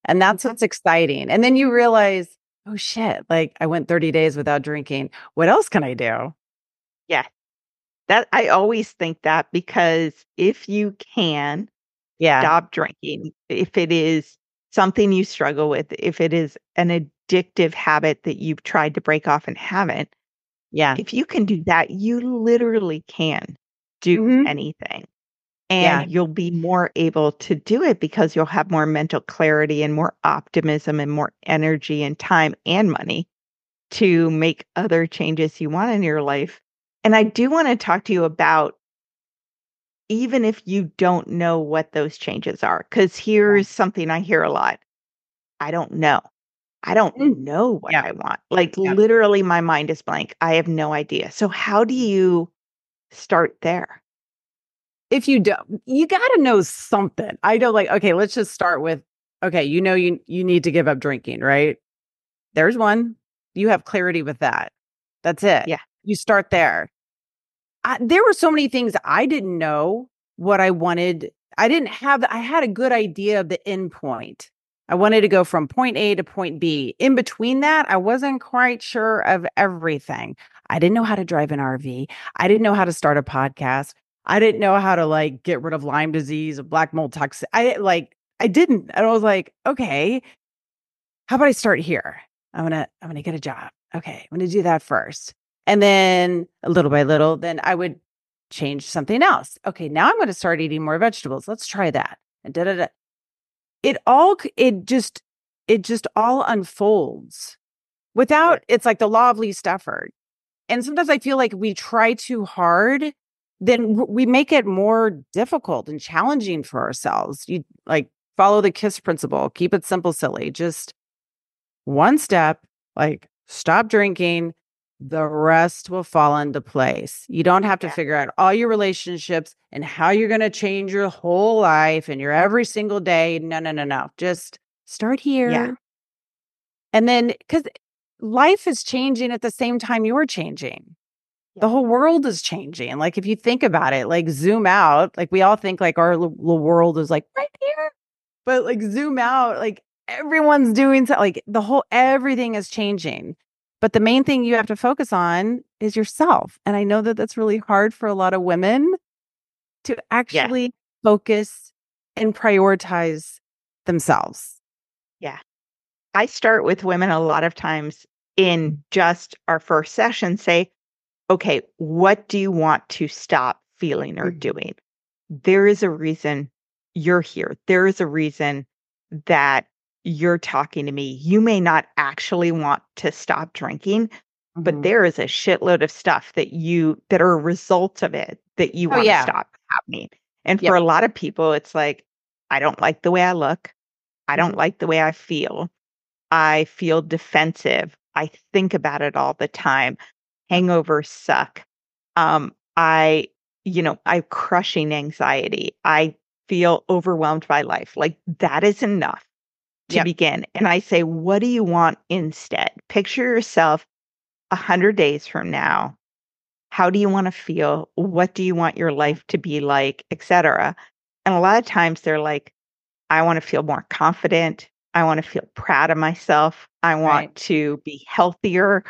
Speaker 2: And that's mm-hmm. what's exciting. And then you realize oh shit like i went 30 days without drinking. What else can i do?
Speaker 1: Yeah that i always think that because if you can
Speaker 2: yeah
Speaker 1: stop drinking if it is something you struggle with, if it is an addictive habit that you've tried to break off and haven't,
Speaker 2: yeah.
Speaker 1: If you can do that, you literally can do mm-hmm. anything. And yeah. you'll be more able to do it because you'll have more mental clarity and more optimism and more energy and time and money to make other changes you want in your life. And I do want to talk to you about even if you don't know what those changes are. Because here's something I hear a lot I don't know. I don't mm. know what yeah. I want. Like yeah. literally, my mind is blank. I have no idea. So, how do you start there?
Speaker 2: If you don't, you got to know something. I don't like, okay, let's just start with, okay, you know, you, you need to give up drinking, right? There's one. You have clarity with that. That's it.
Speaker 1: Yeah.
Speaker 2: You start there. I, there were so many things I didn't know what I wanted. I didn't have, I had a good idea of the end point. I wanted to go from point A to point B. In between that, I wasn't quite sure of everything. I didn't know how to drive an RV. I didn't know how to start a podcast. I didn't know how to like get rid of Lyme disease, black mold toxin. I like, I didn't. And I was like, okay, how about I start here? I'm gonna, I'm gonna get a job. Okay, I'm gonna do that first. And then little by little, then I would change something else. Okay, now I'm going to start eating more vegetables. Let's try that. And da da da. It all, it just, it just all unfolds without, it's like the law of least effort. And sometimes I feel like we try too hard, then we make it more difficult and challenging for ourselves. You like follow the KISS principle, keep it simple, silly. Just one step, like stop drinking, the rest will fall into place. You don't have to figure out all your relationships and how you're going to change your whole life and your every single day. No, no, no, no. Just start here.
Speaker 1: Yeah.
Speaker 2: And then, because life is changing at the same time you're changing. Yeah. The whole world is changing. Like if you think about it, like zoom out, like we all think like our little world is like right here. But like zoom out, like everyone's doing so like the whole everything is changing. But the main thing you have to focus on is yourself. And I know that that's really hard for a lot of women to actually yeah. focus and prioritize themselves.
Speaker 1: Yeah. I start with women a lot of times in just our first session say, okay, what do you want to stop feeling or mm-hmm. doing? There is a reason you're here. There is a reason that you're talking to me. You may not actually want to stop drinking, mm-hmm. but there is a shitload of stuff that you that are results of it that you oh, want yeah. to stop happening. And yep. for a lot of people, it's like, I don't like the way I look. I don't mm-hmm. like the way I feel. I feel defensive. I think about it all the time. Hangovers suck. Um, I, you know, I have crushing anxiety. I feel overwhelmed by life. Like that is enough to yep. begin. And I say, what do you want instead? Picture yourself a hundred days from now. How do you want to feel? What do you want your life to be like, etc. And a lot of times they're like, I want to feel more confident. I want to feel proud of myself. I want right. to be healthier.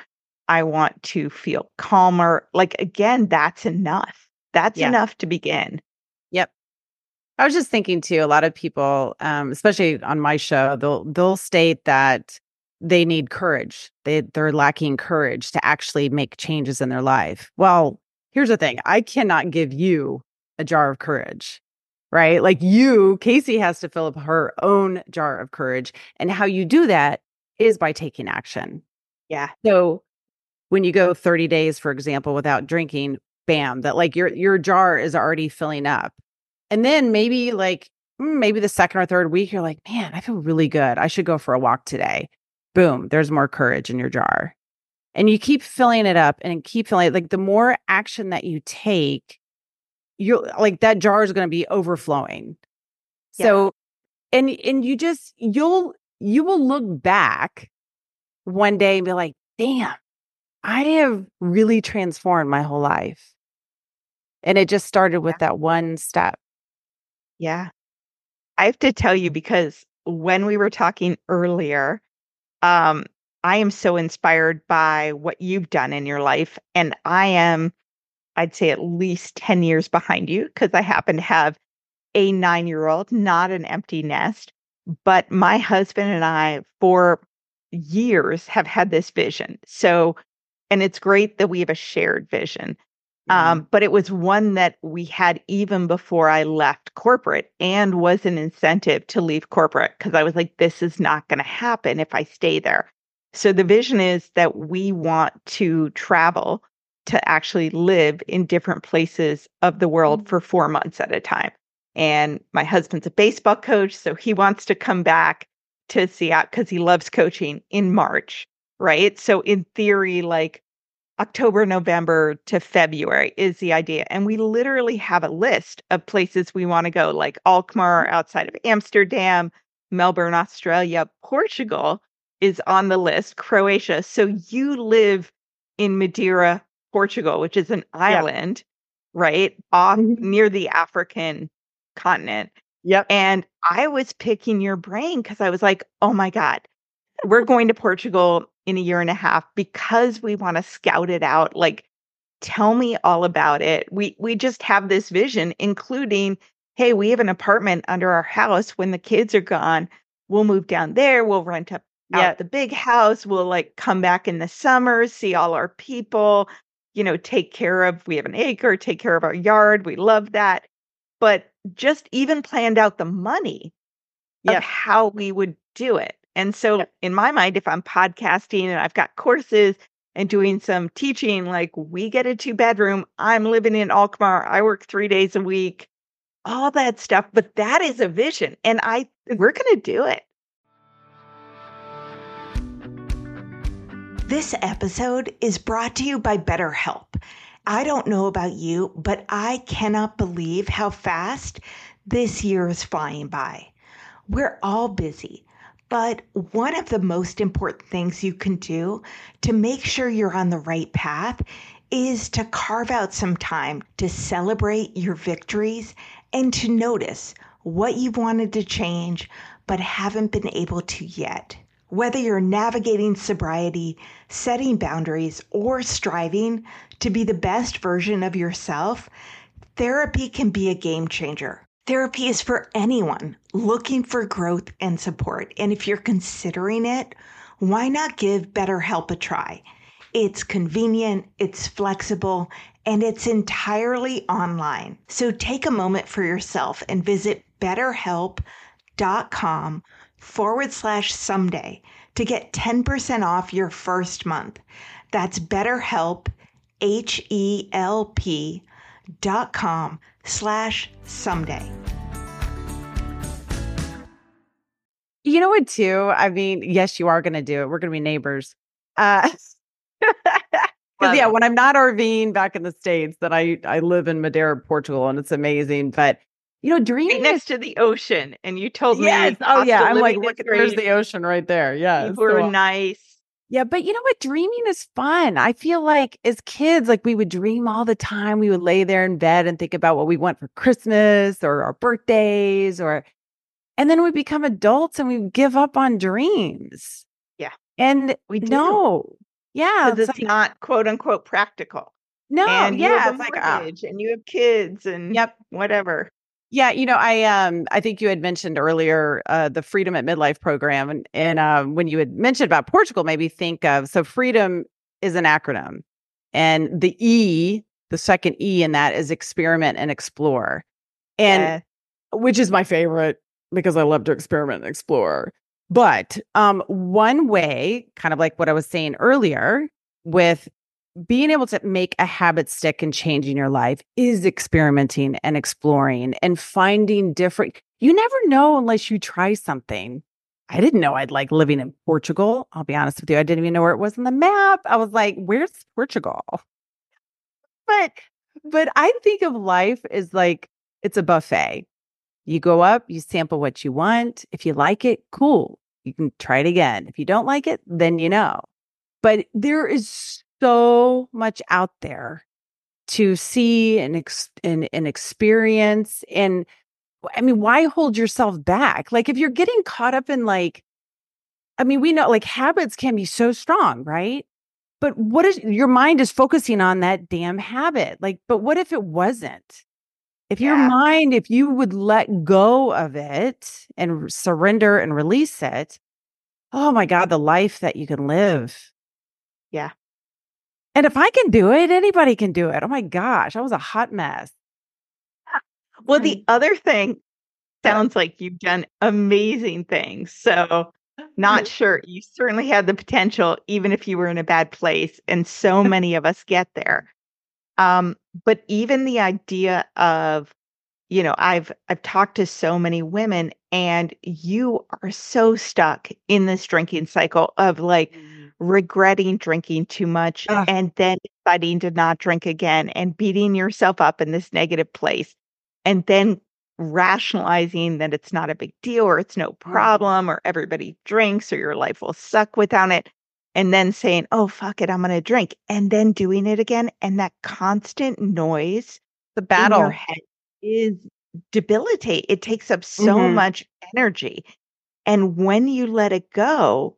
Speaker 1: I want to feel calmer. Like, again, that's enough. That's yeah. enough to begin.
Speaker 2: I was just thinking too, a lot of people, um, especially on my show, they'll they'll state that they need courage. They they're lacking courage to actually make changes in their life. Well, here's the thing. I cannot give you a jar of courage right? Like you, Casey has to fill up her own jar of courage. And how you do that is by taking action.
Speaker 1: Yeah.
Speaker 2: So when you go 30 days, for example, without drinking, bam, that like your your jar is already filling up. And then maybe like mm, maybe the second or third week, you're like, man, I feel really good. I should go for a walk today. Boom, there's more courage in your jar. And you keep filling it up and keep filling it. Like the more action that you take, you're like that jar is going to be overflowing. Yeah. So and and you just you'll you will look back one day and be like, "Damn, I have really transformed my whole life." And it just started with yeah. that one step.
Speaker 1: Yeah. I have to tell you because when we were talking earlier, um, I am so inspired by what you've done in your life. And I am I'd say at least 10 years behind you because I happen to have a nine year old, not an empty nest. But my husband and I, for years, have had this vision. So, and it's great that we have a shared vision. Mm-hmm. Um, but it was one that we had even before I left corporate and was an incentive to leave corporate because I was like, this is not going to happen if I stay there. So the vision is that we want to travel to actually live in different places of the world mm. for four months at a time. And my husband's a baseball coach, so he wants to come back to Seattle because he loves coaching in March, right? So, in theory, like October, November to February is the idea. And we literally have a list of places we want to go, like Alkmaar outside of Amsterdam, Melbourne, Australia, Portugal is on the list, Croatia. So, you live in Madeira, Portugal, which is an island, right? Off mm-hmm. near the African continent.
Speaker 2: Yep.
Speaker 1: And I was picking your brain because I was like, oh my God, we're going to Portugal in a year and a half because we want to scout it out. Like, tell me all about it. We we just have this vision, including, hey, we have an apartment under our house. When the kids are gone, we'll move down there. We'll rent up out the big house. We'll like come back in the summer, see all our people, you know, take care of, we have an acre, take care of our yard. We love that. But just even planned out the money yep. of how we would do it. And so, yep. in my mind, if I'm podcasting and I've got courses and doing some teaching, like we get a two bedroom, I'm living in Alkmaar, I work three days a week, all that stuff. But that is a vision. And I, we're going to do it.
Speaker 3: This episode is brought to you by BetterHelp. I don't know about you, but I cannot believe how fast this year is flying by. We're all busy, But one of the most important things you can do to make sure you're on the right path is to carve out some time to celebrate your victories and to notice what you wanted to change but haven't been able to yet. Whether you're navigating sobriety, setting boundaries, or striving to be the best version of yourself, therapy can be a game changer. Therapy is for anyone looking for growth and support. And if you're considering it, why not give BetterHelp a try? It's convenient, it's flexible, and it's entirely online. So take a moment for yourself and visit betterhelp.com forward slash someday to get 10% off your first month. That's BetterHelp, H E L P dot com slash someday.
Speaker 2: You know what, too? I mean, yes, you are going to do it. We're going to be neighbors. Uh, [laughs] yeah, when I'm not RVing back in the States, then I, I live in Madeira, Portugal, and it's amazing. But you know, dreaming
Speaker 1: right next to the ocean. And you told
Speaker 2: yes.
Speaker 1: me,
Speaker 2: oh yeah, I'm like, look, there's the ocean right there. Yeah,
Speaker 1: people so, nice.
Speaker 2: Yeah, but you know what? Dreaming is fun. I feel like as kids, like we would dream all the time. We would lay there in bed and think about what we want for Christmas or our birthdays, or and then we become adults and we give up on dreams.
Speaker 1: Yeah,
Speaker 2: and we do. no, yeah,
Speaker 1: it's, it's like, not quote unquote practical.
Speaker 2: No,
Speaker 1: and
Speaker 2: yeah,
Speaker 1: it's like uh, and you have kids and
Speaker 2: yep,
Speaker 1: whatever.
Speaker 2: Yeah, you know, I um I think you had mentioned earlier uh the Freedom at Midlife program and and um when you had mentioned about Portugal maybe think of so freedom is an acronym and the E, the second E in that is experiment and explore. And yeah. which is my favorite because I love to experiment and explore. But um one way, kind of like what I was saying earlier with being able to make a habit stick and changing your life is experimenting and exploring and finding different. You never know unless you try something. I didn't know I'd like living in Portugal. I'll be honest with you. I didn't even know where it was on the map. I was like, where's Portugal? But but I think of life as like it's a buffet. You go up, you sample what you want. If you like it, cool. You can try it again. If you don't like it, then you know. But there is so much out there to see and, ex- and, and experience. And I mean, why hold yourself back? Like, if you're getting caught up in like, I mean, we know like habits can be so strong, right? But what is your mind is focusing on that damn habit? Like, but what if it wasn't? If yeah. your mind, if you would let go of it and surrender and release it, oh my God, the life that you can live.
Speaker 1: Yeah.
Speaker 2: And if I can do it, anybody can do it. Oh my gosh, I was a hot mess.
Speaker 1: Well, the other thing sounds like you've done amazing things. So, not sure. You certainly had the potential, even if you were in a bad place. And so [laughs] many of us get there. Um, but even the idea of, you know, I've I've talked to so many women, and you are so stuck in this drinking cycle of like, regretting drinking too much uh. and then deciding to not drink again and beating yourself up in this negative place and then rationalizing that it's not a big deal or it's no problem or everybody drinks or your life will suck without it and then saying oh fuck it i'm going to drink and then doing it again and that constant noise
Speaker 2: the battle in your
Speaker 1: head is debilitate it takes up so mm-hmm. much energy and when you let it go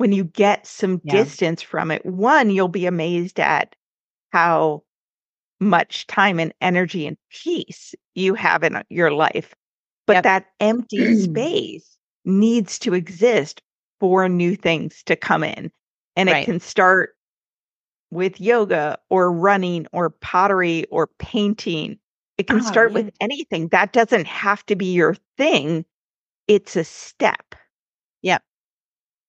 Speaker 1: when you get some yeah. distance from it, one, you'll be amazed at how much time and energy and peace you have in uh, your life. But yep. that empty [clears throat] space needs to exist for new things to come in. And right. it can start with yoga or running or pottery or painting. It can oh, start yeah. with anything. That doesn't have to be your thing. It's a step.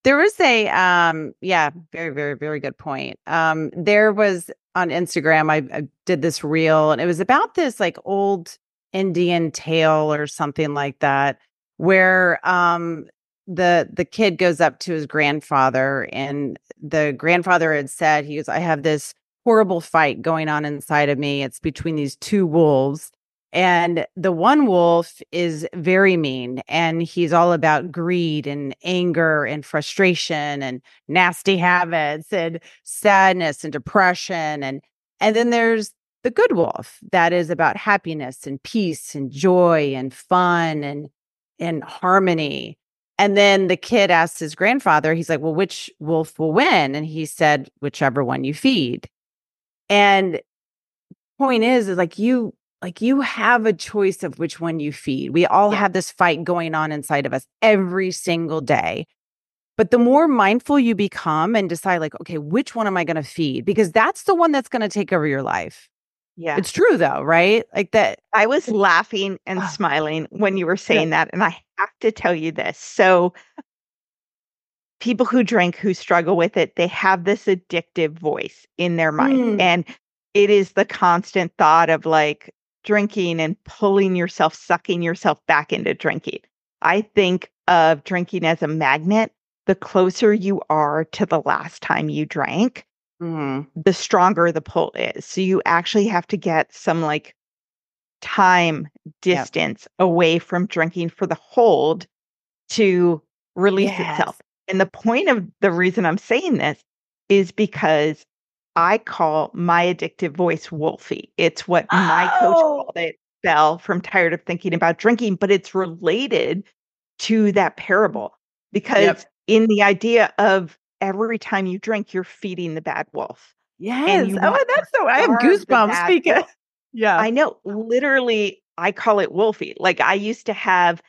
Speaker 2: There was a um yeah, very very very good point. Um there was on Instagram I, I did this reel and it was about this like old Indian tale or something like that where um the the kid goes up to his grandfather and the grandfather had said he goes I have this horrible fight going on inside of me. It's between these two wolves And the one wolf is very mean and he's all about greed and anger and frustration and nasty habits and sadness and depression and and then there's the good wolf that is about happiness and peace and joy and fun and and harmony. And then the kid asked his grandfather, he's like, "Well, which wolf will win?" And he said, "Whichever one you feed." And point is is like you like you have a choice of which one you feed. We all yeah. have this fight going on inside of us every single day. But the more mindful you become and decide, like, okay, which one am I going to feed? Because that's the one that's going to take over your life.
Speaker 1: Yeah.
Speaker 2: It's true, though, right? Like that.
Speaker 1: I was laughing and smiling when you were saying yeah. that. And I have to tell you this. So, people who drink who struggle with it, they have this addictive voice in their mind. Mm. And it is the constant thought of like, drinking and pulling yourself, sucking yourself back into drinking. I think of drinking as a magnet. The closer you are to the last time you drank, mm. the stronger the pull is. So you actually have to get some like time distance yep. away from drinking for the hold to release yes. itself. And the point of the reason I'm saying this is because I call my addictive voice Wolfie. It's what oh. my coach oh! called it, Belle, from Tired of Thinking About Drinking, but it's related to that parable because yep. in the idea of every time you drink, you're feeding the bad wolf.
Speaker 2: Yes. Oh, that's so I have goosebumps because [laughs]
Speaker 1: yeah. I know. Literally, I call it Wolfie. Like I used to have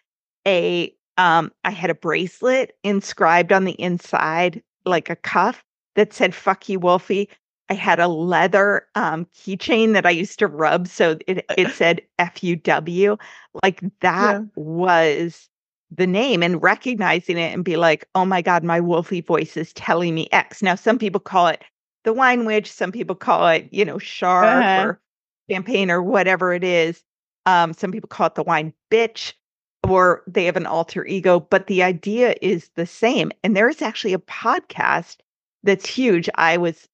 Speaker 1: a um I had a bracelet inscribed on the inside, like a cuff that said fuck you Wolfie I had a leather um, keychain that I used to rub, so it it [laughs] said FUW. Like that yeah. was the name, and recognizing it and be like, oh my god, my wolfy voice is telling me X. Now, some people call it the wine witch, some people call it, you know, sharp uh-huh. or champagne or whatever it is. Um, some people call it the wine bitch, or they have an alter ego, but the idea is the same. And there's actually a podcast that's huge. I was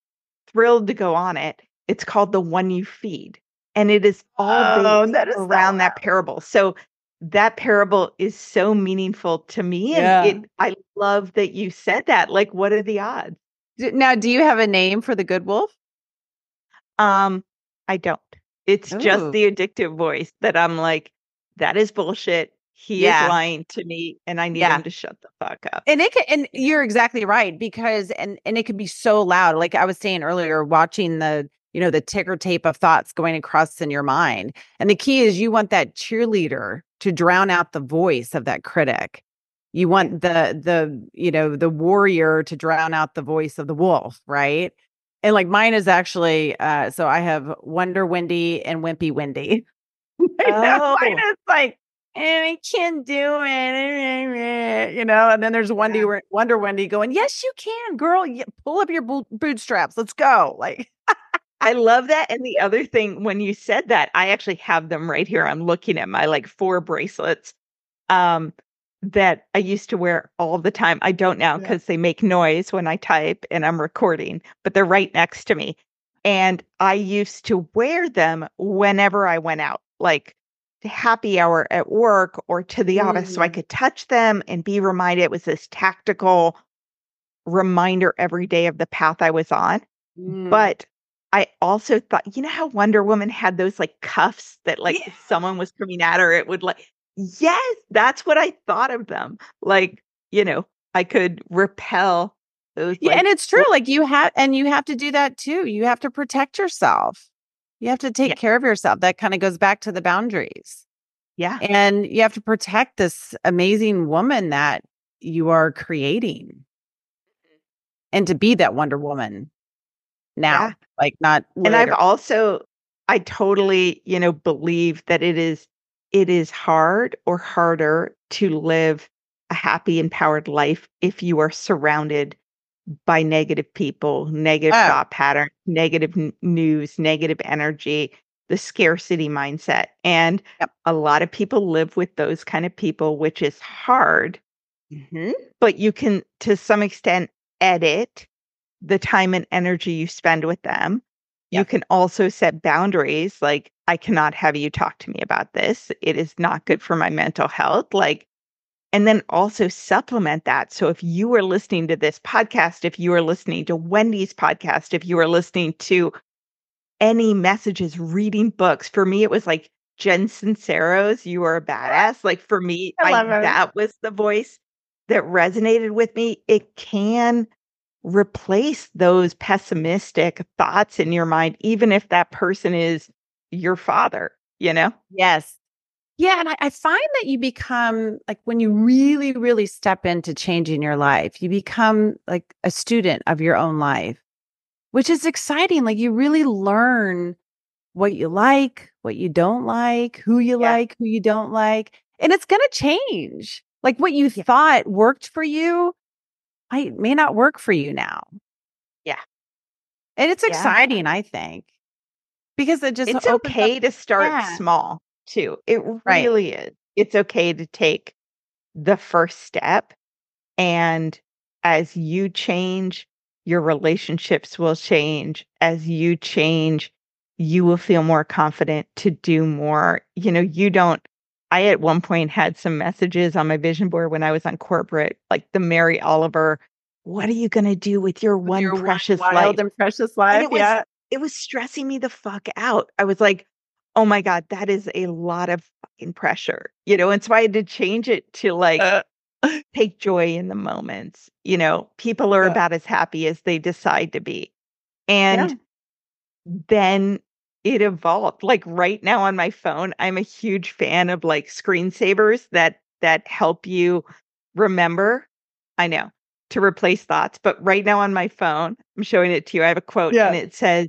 Speaker 1: thrilled to go on it. It's called The One You Feed. And it is all oh, based that is around that, that parable. So that parable is so meaningful to me. And it, I love that you said that. Like, what are the odds?
Speaker 2: Now, do you have a name for the good wolf?
Speaker 1: Um, I don't. It's Ooh. just the addictive voice that I'm like, that is bullshit he yeah. is lying to me and I need yeah. him to shut the fuck up.
Speaker 2: And it can, and you're exactly right because and and it can be so loud. Like I was saying earlier, watching the you know the ticker tape of thoughts going across in your mind. And the key is you want that cheerleader to drown out the voice of that critic. You want the the you know the warrior to drown out the voice of the wolf, right? And like mine is actually uh so I have Wonder Wendy and Wimpy Wendy. [laughs] oh. mine is like I can't do it, [laughs] you know. And then there's Wendy, yeah. Wonder Wendy, going, "Yes, you can, girl. Pull up your bootstraps. Let's go!" Like, [laughs]
Speaker 1: I love that. And the other thing, when you said that, I actually have them right here. I'm looking at my like four bracelets um, that I used to wear all the time. I don't now because yeah. they make noise when I type and I'm recording, but they're right next to me. And I used to wear them whenever I went out, like happy hour at work or to the office so I mm. could touch them and be reminded it was this tactical reminder every day of the path I was on. Mm. But I also thought, you know how Wonder Woman had those like cuffs that like yeah. if someone was coming at her, it would like, yes, that's what I thought of them. Like, you know, I could repel those.
Speaker 2: Yeah, like, and it's true. Like you have, and you have to do that too. You have to protect yourself. You have to take yeah. care of yourself. That kind of goes back to the boundaries.
Speaker 1: Yeah.
Speaker 2: And you have to protect this amazing woman that you are creating and to be that Wonder Woman now, yeah. like not.
Speaker 1: Later. And I've also, I totally, you know, believe that it is, it is hard or harder to live a happy, empowered life if you are surrounded by negative people, negative oh. thought patterns, negative n- news, negative energy, the scarcity mindset. And yep. a lot of people live with those kind of people, which is hard. Mm-hmm. But you can, to some extent, edit the time and energy you spend with them. You can also set boundaries like, I cannot have you talk to me about this. It is not good for my mental health. Like, and then also supplement that. So if you are listening to this podcast, if you are listening to Wendy's podcast, if you are listening to any messages, reading books, for me, it was like Jen Sincero's You Are a Badass. Like for me,
Speaker 2: I
Speaker 1: I, that was the voice that resonated with me. It can replace those pessimistic thoughts in your mind, even if that person is your father, you know?
Speaker 2: Yes. Yeah. And I, I find that you become like when you really, really step into changing your life, you become like a student of your own life, which is exciting. Like you really learn what you like, what you don't like, who you
Speaker 1: Yeah.
Speaker 2: like, who you don't like. And it's going to change. Like what you
Speaker 1: Yeah.
Speaker 2: thought worked for you might may not work for you now.
Speaker 1: Yeah.
Speaker 2: And it's
Speaker 1: Yeah.
Speaker 2: exciting, I think. Because it just
Speaker 1: it's
Speaker 2: opens up-
Speaker 1: okay to start small too. It
Speaker 2: Right.
Speaker 1: really is. It's okay to take the first step. And as you change, your relationships will change. As you change, you will feel more confident to do more. You know, you don't. I at one point had some messages on my vision board when I was on corporate, like the Mary Oliver, what are you going to do with your one
Speaker 2: your
Speaker 1: precious
Speaker 2: wild
Speaker 1: life?
Speaker 2: and precious life.
Speaker 1: it was-
Speaker 2: yeah.
Speaker 1: it was stressing me the fuck out. I was like, oh my God, that is a lot of fucking pressure, you know? And so I had to change it to like
Speaker 2: Uh. [laughs]
Speaker 1: take joy in the moments. You know, people are
Speaker 2: Yeah.
Speaker 1: about as happy as they decide to be. And then it evolved. Like right now on my phone, I'm a huge fan of like screensavers that that help you remember. I know to replace thoughts, but right now on my phone, I'm showing it to you. I have a quote
Speaker 2: Yeah.
Speaker 1: and it says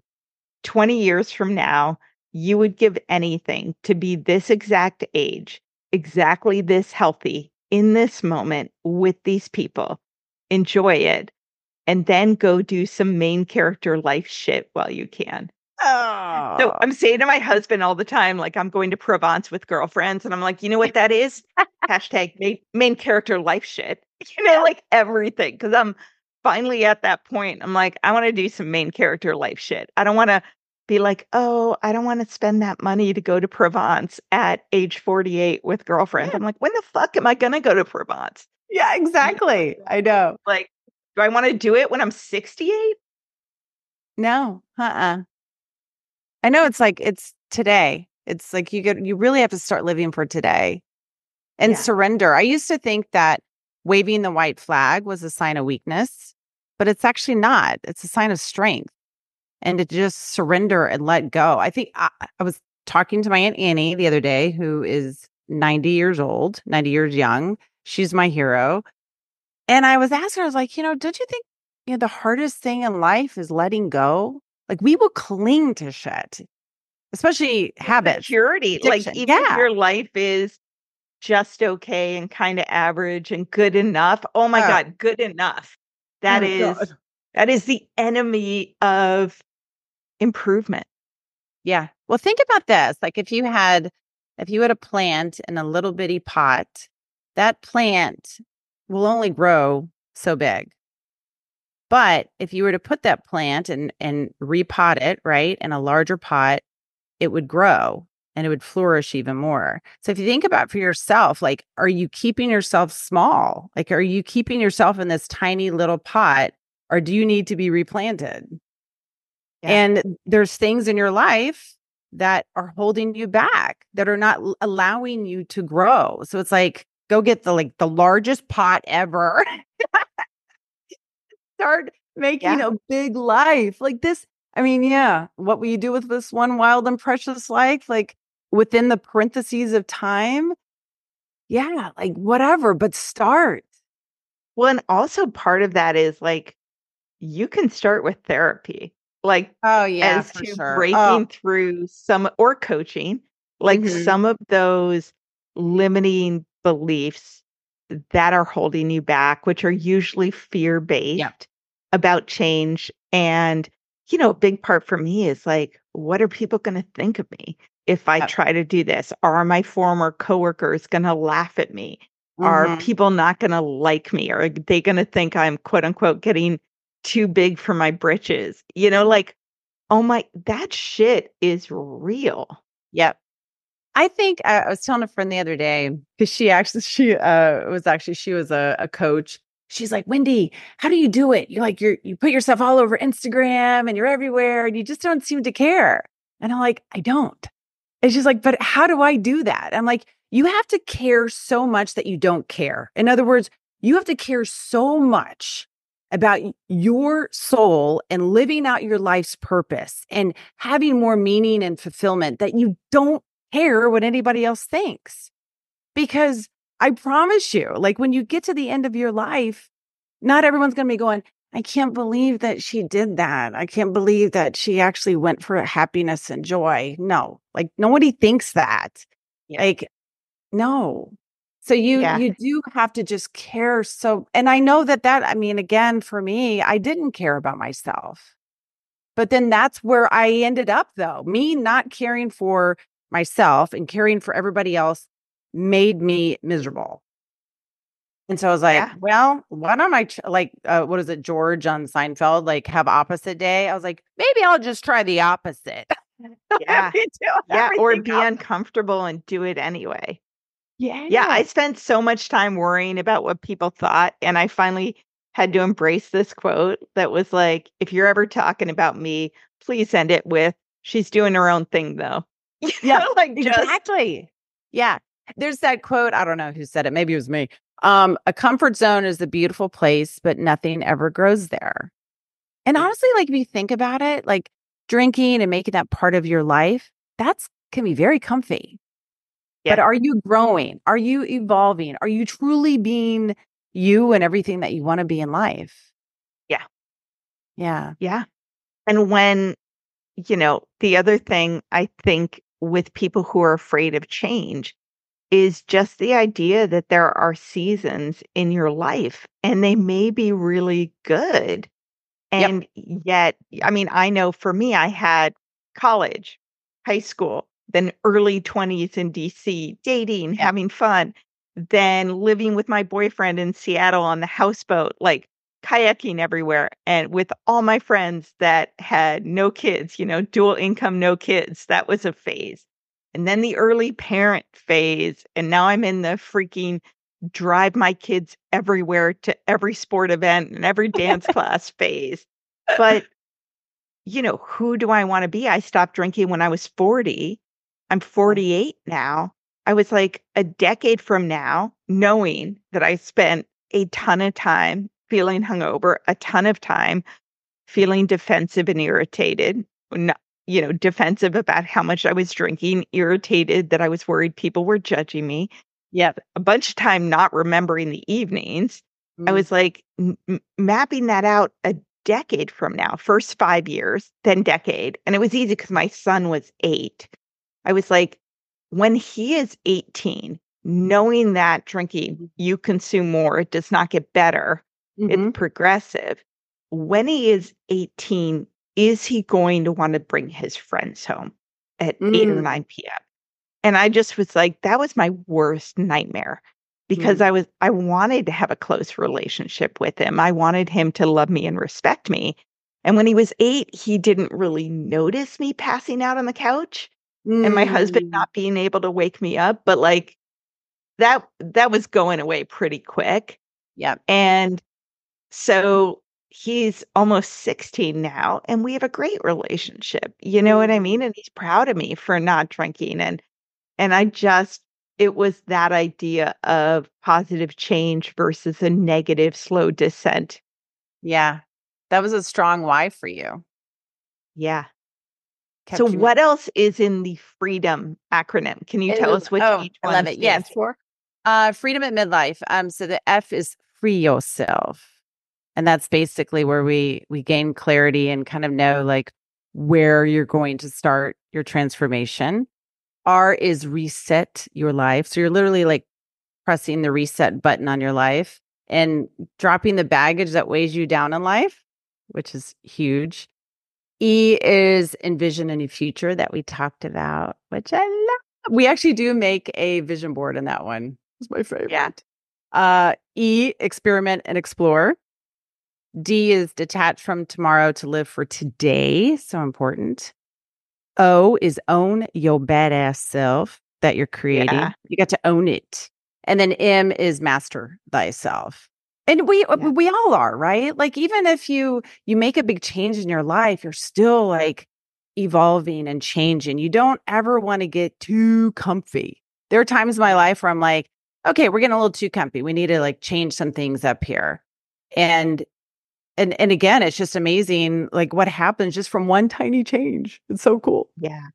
Speaker 1: 20 years from now, you would give anything to be this exact age, exactly this healthy in this moment with these people. Enjoy it. And then go do some main character life shit while you can.
Speaker 2: Oh.
Speaker 1: So ah. I'm saying to my husband all the time, like I'm going to Provence with girlfriends, and I'm like, you know what that is? Hashtag main, main character life shit. [laughs] You know, like everything. Because I'm finally at that point. I'm like, I want to do some main character life shit. I don't want to be like, oh, I don't want to spend that money to go to Provence at age 48 with girlfriends.
Speaker 2: Yeah.
Speaker 1: I'm like, when the fuck am I going to go to Provence?
Speaker 2: yeah, exactly. I know.
Speaker 1: Like, do I want to do it when I'm 68?
Speaker 2: No. Uh-uh. I know it's like it's today. It's like you get you really have to start living for today and
Speaker 1: Yeah.
Speaker 2: surrender. I used to think that waving the white flag was a sign of weakness, but it's actually not. It's a sign of strength. And to just surrender and let go. I think I, I was talking to my Aunt Annie the other day, who is 90 years old, 90 years young. She's my hero. And I was asking her, I was like, you know, don't you think you know the hardest thing in life is letting go? Like we will cling to shit, especially habits.
Speaker 1: Purity. Like, even
Speaker 2: Yeah.
Speaker 1: if your life is just okay and kind of average and good enough. Oh my
Speaker 2: Oh.
Speaker 1: God, good enough. That
Speaker 2: Oh,
Speaker 1: is
Speaker 2: God.
Speaker 1: that is the enemy of improvement.
Speaker 2: Yeah. Well, think about this. Like if you had if you had a plant in a little bitty pot, that plant will only grow so big. But if you were to put that plant and and repot it, right, in a larger pot, it would grow and it would flourish even more. So if you think about for yourself, like are you keeping yourself small? Like are you keeping yourself in this tiny little pot or do you need to be replanted?
Speaker 1: Yeah.
Speaker 2: And there's things in your life that are holding you back, that are not allowing you to grow. So it's like, go get the like the largest pot ever. [laughs] Start making
Speaker 1: Yeah.
Speaker 2: a big life like this. I mean, yeah. What will you do with this one wild and precious life? Like within the parentheses of time? Yeah, like whatever, but start.
Speaker 1: Well, and also part of that is like you can start with therapy. Like
Speaker 2: Oh yeah,
Speaker 1: as to breaking through some or coaching, like
Speaker 2: Mhm.
Speaker 1: some of those limiting beliefs that are holding you back, which are usually fear based about change. And, you know, a big part for me is like, what are people going to think of me if I
Speaker 2: Yep.
Speaker 1: try to do this? Are my former coworkers going to laugh at me? Are
Speaker 2: Mhm.
Speaker 1: people not going to like me? Are they going to think I'm quote unquote getting too big for my britches? You know, like oh my, that shit is real.
Speaker 2: Yep. I think I, I was telling a friend the other day because she actually she uh was actually she was a, a coach. She's like, Wendy, how do you do it? You're like you're you put yourself all over Instagram and you're everywhere and you just don't seem to care. And I'm like, I don't. And she's like, but how do I do that? I'm like, you have to care so much that you don't care. In other words, you have to care so much about your soul and living out your life's purpose and having more meaning and fulfillment that you don't care what anybody else thinks. Because I promise you, like when you get to the end of your life, not everyone's going to be going, I can't believe that she did that. I can't believe that she actually went for happiness and joy. No, like nobody thinks that. Yeah. Like, no. So you yeah. you do have to just care so and I know that that I mean again for me I didn't care about myself. But then that's where I ended up though. Me not caring for myself and caring for everybody else made me miserable. And so I was like, yeah. well, why don't I tr- like uh, what is it, George on Seinfeld, like have opposite day? I was like, maybe I'll just try the opposite. [laughs]
Speaker 1: yeah, yeah, or be uncomfortable and do it anyway. Yeah, yeah. I spent so much time worrying about what people thought, and I finally had to embrace this quote that was like, "If you're ever talking about me, please end it with." She's doing her own thing, though. [laughs]
Speaker 2: yeah, like just... exactly. Yeah, there's that quote. I don't know who said it. Maybe it was me um, a comfort zone is a beautiful place, but nothing ever grows there. And honestly, like if you think about it, like drinking and making that part of your life, that's can be very comfy. But are you growing? Are you evolving? Are you truly being you and everything that you want to be in life?
Speaker 1: Yeah.
Speaker 2: Yeah.
Speaker 1: Yeah. And when, you know, the other thing I think with people who are afraid of change is just the idea that there are seasons in your life and they may be really good. And yep. yet, I mean, I know for me, I had college, high school, then early 20s in DC, dating, having fun, then living with my boyfriend in Seattle on the houseboat, like kayaking everywhere, and with all my friends that had no kids, you know, dual income, no kids. That was a phase and then the early parent phase. And now I'm in the freaking drive my kids everywhere to every sport event and every dance [laughs] class phase. But, you know, who do I want to be? I stopped drinking when I was 40. I'm 48 now. I was like a decade from now, knowing that I spent a ton of time feeling hungover, a ton of time feeling defensive and irritated, not, you know, defensive about how much I was drinking, irritated that I was worried people were judging me. Yeah, a bunch of time not remembering the evenings. Mm. I was like m- mapping that out a decade from now, first five years, then decade. And it was easy because my son was eight. I was like, when he is 18, knowing that drinking, mm-hmm. you consume more, it does not get better, mm-hmm. it's progressive. When he is 18, is he going to want to bring his friends home at mm. 8 or mm. 9 p.m.? And I just was like, that was my worst nightmare because mm. I was, I wanted to have a close relationship with him. I wanted him to love me and respect me. And when he was eight, he didn't really notice me passing out on the couch mm. and my husband mm. not being able to wake me up. But like that, that was going away pretty quick.
Speaker 2: Yeah.
Speaker 1: And so he's almost 16 now and we have a great relationship you know what i mm-hmm. mean and he's proud of me for not drinking and and i just it was that idea of positive change versus a negative slow descent
Speaker 2: yeah that was a strong why for you
Speaker 1: yeah so what else is in the freedom acronym? Can you tell us which oh, each one I love it yes. for?
Speaker 2: Uh freedom at midlife um so the f is free yourself and that's basically where we we gain clarity and kind of know like where you're going to start your transformation. R is reset your life so you're literally like pressing the reset button on your life and dropping the baggage that weighs you down in life which is huge e is envision a new future that we talked about which i love we actually do make a vision board in that one it's my favorite
Speaker 1: yeah
Speaker 2: uh e experiment and explore D is detach from tomorrow to live for today. So important. O is own your badass self that you're creating. Yeah. You got to own it. And then M is master thyself. And we uh, yeah. we all are, right? Like even if you you make a big change in your life, you're still like evolving and changing. You don't ever want to get too comfy. There are times in my life where I'm like, okay, we're getting a little too comfy. We need to like change some things up here. And and and again, it's just amazing like what happens just from one tiny change. It's so cool.
Speaker 4: Yeah.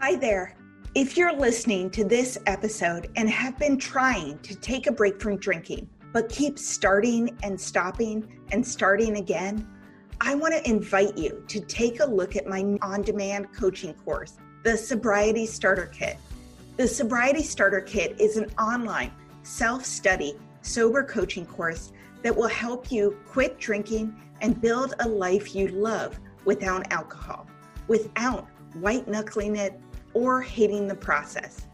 Speaker 1: Hi there. If you're listening to this episode and have been trying to take a break from drinking, but keep starting and stopping and starting again, I want to invite you to take a look at my on demand coaching course, the Sobriety Starter Kit. The Sobriety Starter Kit is an online self study sober coaching course that will help you quit drinking and build a life you love without alcohol, without white knuckling it or hating the process.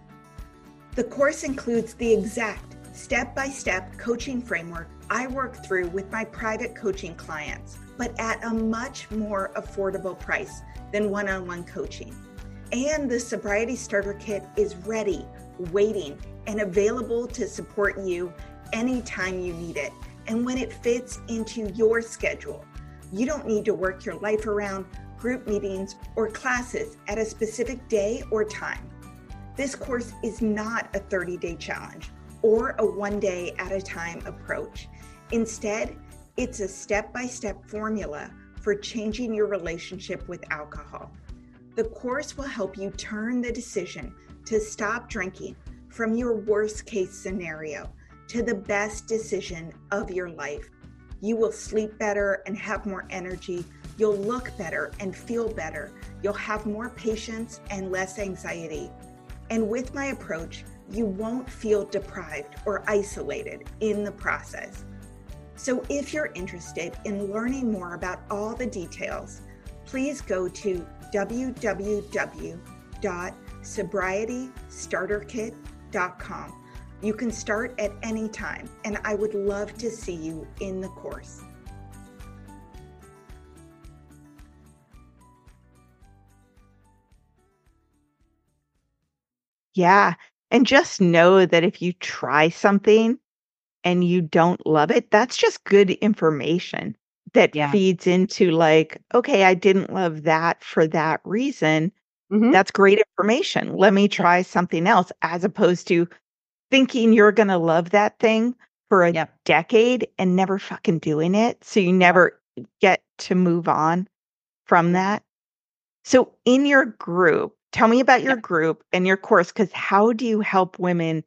Speaker 1: The course includes the exact step by step coaching framework I work through with my private coaching clients, but at a much more affordable price than one on one coaching. And the Sobriety Starter Kit is ready, waiting, and available to support you anytime you need it and when it fits into your schedule. You don't need to work your life around group meetings or classes at a specific day or time. This course is not a 30 day challenge or a one day at a time approach. Instead, it's a step by step formula for changing your relationship with alcohol. The course will help you turn the decision to stop drinking from your worst case scenario to the best decision of your life. You will sleep better and have more energy. You'll look better and feel better. You'll have more patience and less anxiety. And with my approach, you won't feel deprived or isolated in the process. So, if you're interested in learning more about all the details, please go to www.sobrietystarterkit.com you can start at any time, and I would love to see you in the course.
Speaker 4: Yeah. And just know that if you try something and you don't love it, that's just good information that yeah. feeds into like, okay, I didn't love that for that reason. Mm-hmm. That's great information. Let me try something else as opposed to thinking you're going to love that thing for a yep. decade and never fucking doing it. So you never get to move on from that. So in your group, tell me about your group and your course because how do you help women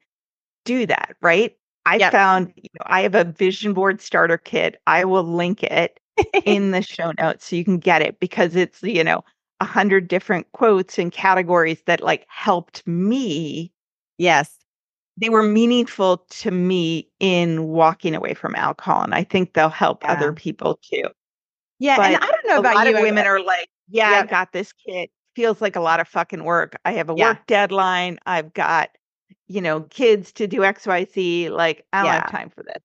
Speaker 4: do that, right? I yep. found you know, I have a vision board starter kit. I will link it [laughs] in the show notes so you can get it because it's, you know, a hundred different quotes and categories that like helped me.
Speaker 2: Yes
Speaker 4: they were meaningful to me in walking away from alcohol and i think they'll help yeah. other people too
Speaker 2: yeah but and i don't know about
Speaker 4: you women are like yeah, yeah, i got this kit feels like a lot of fucking work. I have a yeah. work deadline. I've got you know kids to do xyz like i don't have time for this.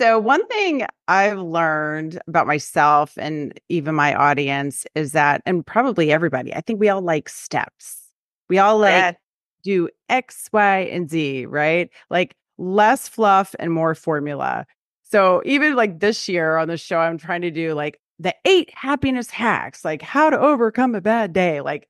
Speaker 2: So one thing i've learned about myself and even my audience is that and probably everybody i think we all like steps. We all like do X, Y, and Z, right? Like less fluff and more formula. So even like this year on the show, I'm trying to do like the eight happiness hacks, like how to overcome a bad day, like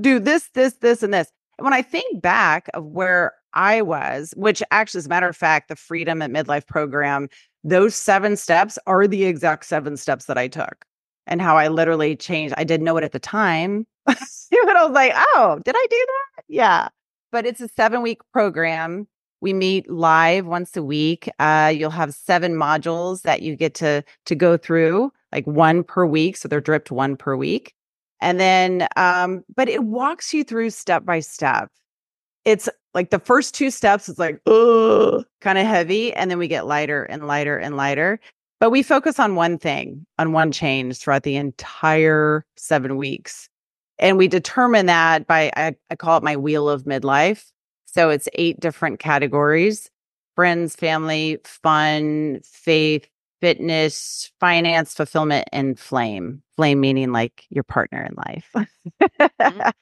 Speaker 2: do this, this, this, and this. When I think back of where I was, which actually, as a matter of fact, the Freedom at Midlife program, those seven steps are the exact seven steps that I took and how I literally changed. I didn't know it at the time. [laughs] but I was like, oh, did I do that? Yeah but it's a seven week program. We meet live once a week. Uh, you'll have seven modules that you get to to go through, like one per week. So they're dripped one per week. And then, um, but it walks you through step by step. It's like the first two steps is like, oh, kind of heavy. And then we get lighter and lighter and lighter. But we focus on one thing, on one change throughout the entire seven weeks. And we determine that by, I, I call it my wheel of midlife. So it's eight different categories. friends, family, fun, faith, fitness, finance, fulfillment, and flame. Flame meaning like your partner in life. mm-hmm. [laughs]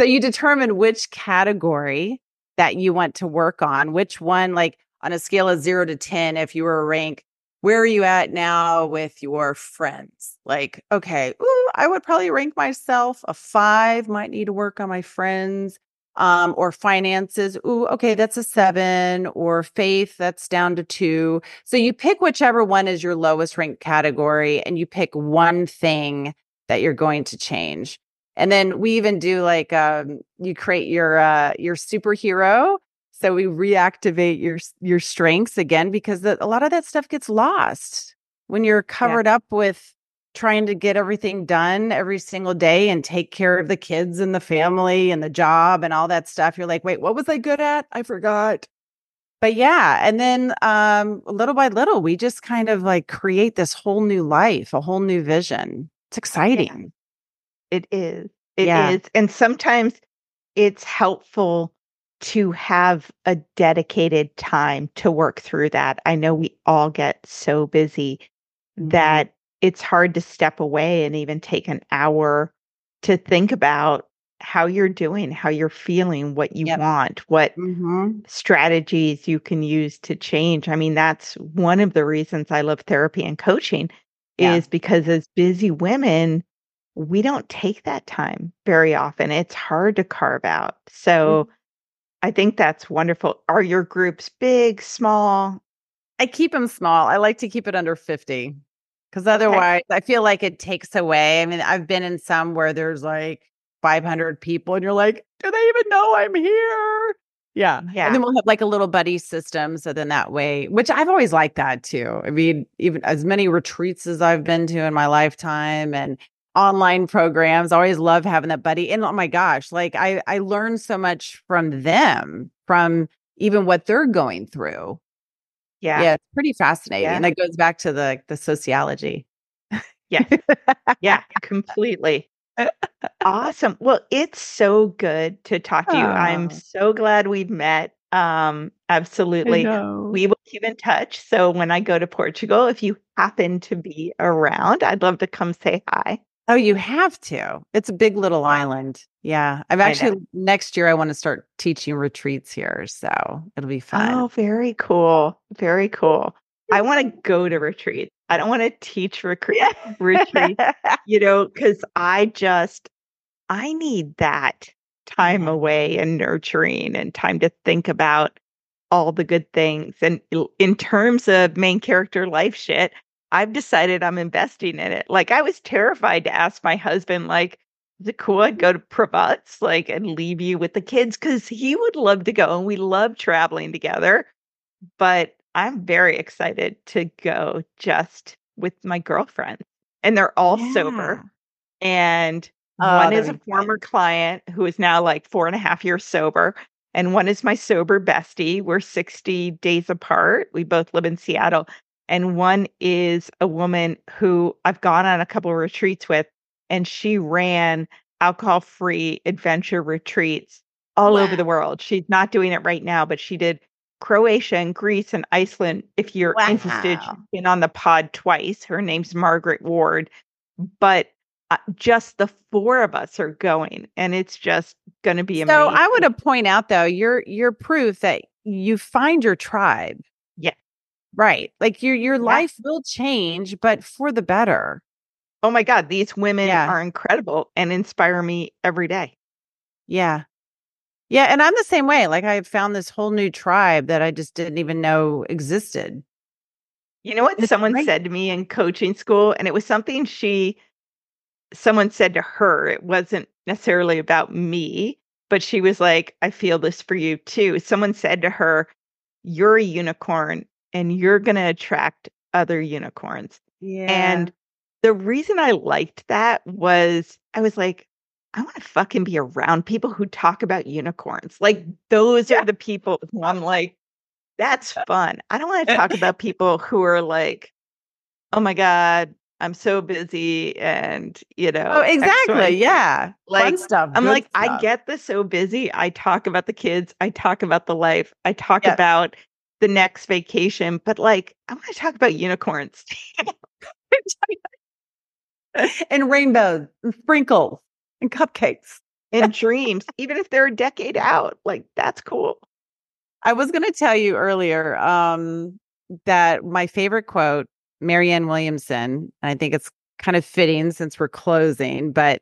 Speaker 2: So you determine which category that you want to work on, which one, like on a scale of zero to 10, if you were a rank, where are you at now with your friends? Like, okay, ooh, I would probably rank myself a five, might need to work on my friends. Um, or finances, ooh, okay, that's a seven, or faith, that's down to two. So you pick whichever one is your lowest ranked category and you pick one thing that you're going to change. And then we even do like um, you create your uh, your superhero so we reactivate your your strengths again because the, a lot of that stuff gets lost when you're covered yeah. up with trying to get everything done every single day and take care of the kids and the family and the job and all that stuff. You're like, wait, what was I good at? I forgot. But yeah, and then um, little by little, we just kind of like create this whole new life, a whole new vision. It's exciting.
Speaker 1: Yeah. It is. It yeah. is. And sometimes it's helpful to have a dedicated time to work through that. I know we all get so busy mm-hmm. that it's hard to step away and even take an hour to think about how you're doing, how you're feeling, what you yep. want, what mm-hmm. strategies you can use to change. I mean, that's one of the reasons I love therapy and coaching yeah. is because as busy women, we don't take that time very often. It's hard to carve out. So, mm-hmm I think that's wonderful. Are your groups big, small?
Speaker 2: I keep them small. I like to keep it under 50 because otherwise okay. I feel like it takes away. I mean, I've been in some where there's like 500 people and you're like, do they even know I'm here? Yeah. Yeah. And then we'll have like a little buddy system. So then that way, which I've always liked that too. I mean, even as many retreats as I've been to in my lifetime and online programs. I always love having that buddy. And oh my gosh, like I I learned so much from them, from even what they're going through. Yeah. Yeah, it's pretty fascinating. Yeah. And that goes back to the the sociology.
Speaker 1: Yeah. yeah, completely. awesome. Well, it's so good to talk to you. Oh. I'm so glad we've met. Um, absolutely. We will keep in touch. So when I go to Portugal, if you happen to be around, I'd love to come say hi.
Speaker 2: Oh, you have to. It's a big little island. Yeah. I've actually next year I want to start teaching retreats here. So it'll be fun.
Speaker 1: Oh, very cool. Very cool. I [laughs] want to go to retreat. I don't want to teach retreat retreat, [laughs] you know, because I just I need that time mm-hmm. away and nurturing and time to think about all the good things. And in terms of main character life shit, I've decided I'm investing in it. Like I was terrified to ask my husband, like, is it cool I'd go to Provence, like, and leave you with the kids? Because he would love to go and we love traveling together. But I'm very excited to go just with my girlfriend. And they're all yeah. sober. And oh, one is a former client who is now like four and a half years sober. And one is my sober bestie. We're 60 days apart. We both live in Seattle and one is a woman who I've gone on a couple of retreats with, and she ran alcohol free adventure retreats all wow. over the world. She's not doing it right now, but she did Croatia and Greece and Iceland. If you're wow. interested, she's been on the pod twice. Her name's Margaret Ward. But uh, just the four of us are going, and it's just going to be amazing.
Speaker 2: So I want to point out, though, you're you're proof that you find your tribe. Right. Like your your yeah. life will change, but for the better.
Speaker 1: Oh my God, these women yeah. are incredible and inspire me every day.
Speaker 2: Yeah. Yeah. And I'm the same way. Like I found this whole new tribe that I just didn't even know existed.
Speaker 1: You know what it's someone great. said to me in coaching school? And it was something she, someone said to her. It wasn't necessarily about me, but she was like, I feel this for you too. Someone said to her, You're a unicorn and you're going to attract other unicorns. Yeah. And the reason I liked that was I was like, I want to fucking be around people who talk about unicorns. Like those yeah. are the people who I'm like, that's [laughs] fun. I don't want to talk about [laughs] people who are like, oh my God, I'm so busy and you oh, know.
Speaker 2: Oh, exactly. Yeah.
Speaker 1: Like Fun stuff. I'm like, stuff. I get the so busy. I talk about the kids, I talk about the life, I talk about the next vacation. But like, I want to talk about unicorns. [laughs]
Speaker 2: and rainbows and sprinkles and cupcakes
Speaker 1: and dreams, even if they're a decade out. Like, that's cool.
Speaker 2: I was going to tell you earlier um, that my favorite quote, Marianne Williamson, and I think it's kind of fitting since we're closing, but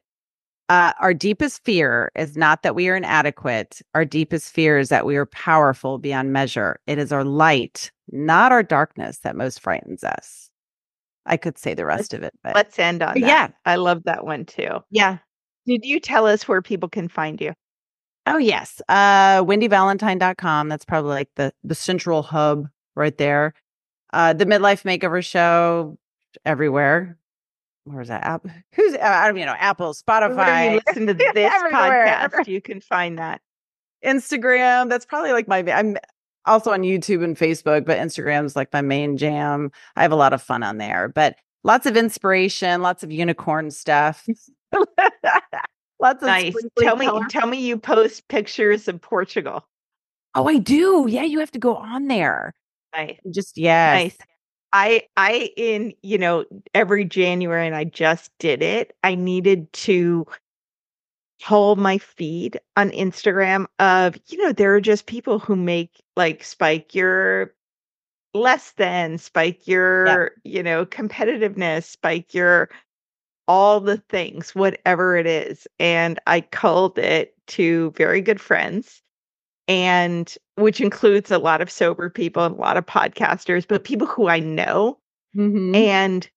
Speaker 2: uh, our deepest fear is not that we are inadequate. Our deepest fear is that we are powerful beyond measure. It is our light, not our darkness, that most frightens us. I could say the rest of it, but
Speaker 1: let's end on that.
Speaker 2: Yeah.
Speaker 1: I love that one too.
Speaker 2: Yeah.
Speaker 1: Did you tell us where people can find you?
Speaker 2: Oh, yes. Uh, WendyValentine.com. That's probably like the, the central hub right there. Uh, the Midlife Makeover Show everywhere where's that app? Who's uh, I don't you know Apple, Spotify.
Speaker 1: you [laughs] listen to this podcast, you can find that.
Speaker 2: Instagram. That's probably like my. I'm also on YouTube and Facebook, but Instagram's like my main jam. I have a lot of fun on there, but lots of inspiration, lots of unicorn stuff. [laughs] lots of
Speaker 1: nice. Tell me, color. tell me, you post pictures of Portugal.
Speaker 2: Oh, I do. Yeah, you have to go on there.
Speaker 1: Nice.
Speaker 2: Just yeah.
Speaker 1: Nice. I I in you know every January and I just did it. I needed to pull my feed on Instagram of you know there are just people who make like spike your less than spike your you know competitiveness spike your all the things whatever it is and I called it to very good friends and which includes a lot of sober people and a lot of podcasters, but people who I know mm-hmm. and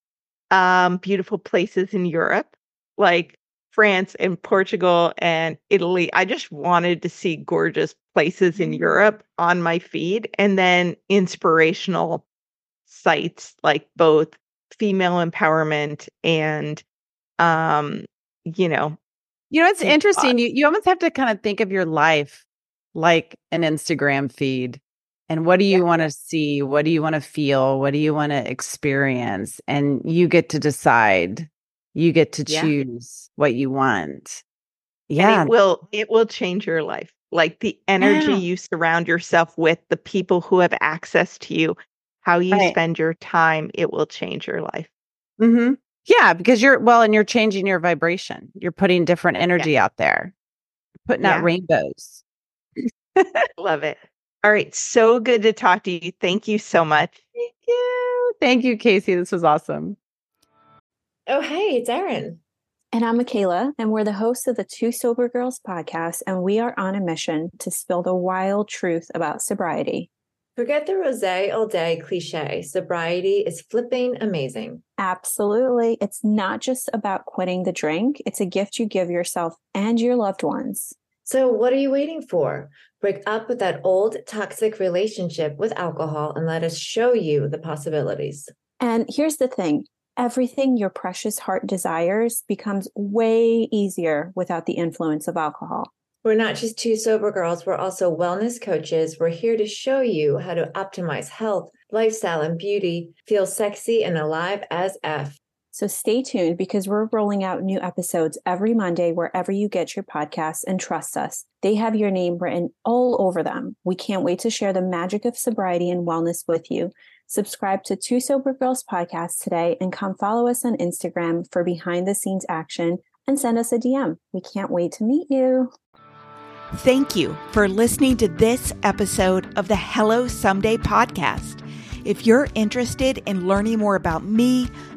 Speaker 1: um, beautiful places in Europe, like France and Portugal and Italy. I just wanted to see gorgeous places in mm-hmm. Europe on my feed and then inspirational sites like both female empowerment and um you know
Speaker 2: you know it's interesting you you almost have to kind of think of your life like an Instagram feed. And what do you yeah. want to see? What do you want to feel? What do you want to experience? And you get to decide. You get to choose yeah. what you want.
Speaker 1: Yeah. And it will it will change your life. Like the energy yeah. you surround yourself with, the people who have access to you, how you right. spend your time, it will change your life.
Speaker 2: Mm-hmm. Yeah, because you're well, and you're changing your vibration. You're putting different energy out there, putting out rainbows. [laughs]
Speaker 1: Love it. All right. So good to talk to you. Thank you so much.
Speaker 2: Thank you. Thank you, Casey. This was awesome.
Speaker 5: Oh, hey, it's Erin.
Speaker 6: And I'm Michaela, and we're the hosts of the Two Sober Girls podcast, and we are on a mission to spill the wild truth about sobriety.
Speaker 5: Forget the rose all day cliche. Sobriety is flipping amazing.
Speaker 6: Absolutely. It's not just about quitting the drink, it's a gift you give yourself and your loved ones.
Speaker 5: So, what are you waiting for? Break up with that old toxic relationship with alcohol and let us show you the possibilities.
Speaker 6: And here's the thing everything your precious heart desires becomes way easier without the influence of alcohol.
Speaker 5: We're not just two sober girls, we're also wellness coaches. We're here to show you how to optimize health, lifestyle, and beauty, feel sexy and alive as F.
Speaker 6: So stay tuned because we're rolling out new episodes every Monday wherever you get your podcasts and trust us. They have your name written all over them. We can't wait to share the magic of sobriety and wellness with you. Subscribe to Two Sober Girls podcast today and come follow us on Instagram for behind the scenes action and send us a DM. We can't wait to meet you.
Speaker 3: Thank you for listening to this episode of the Hello Someday podcast. If you're interested in learning more about me,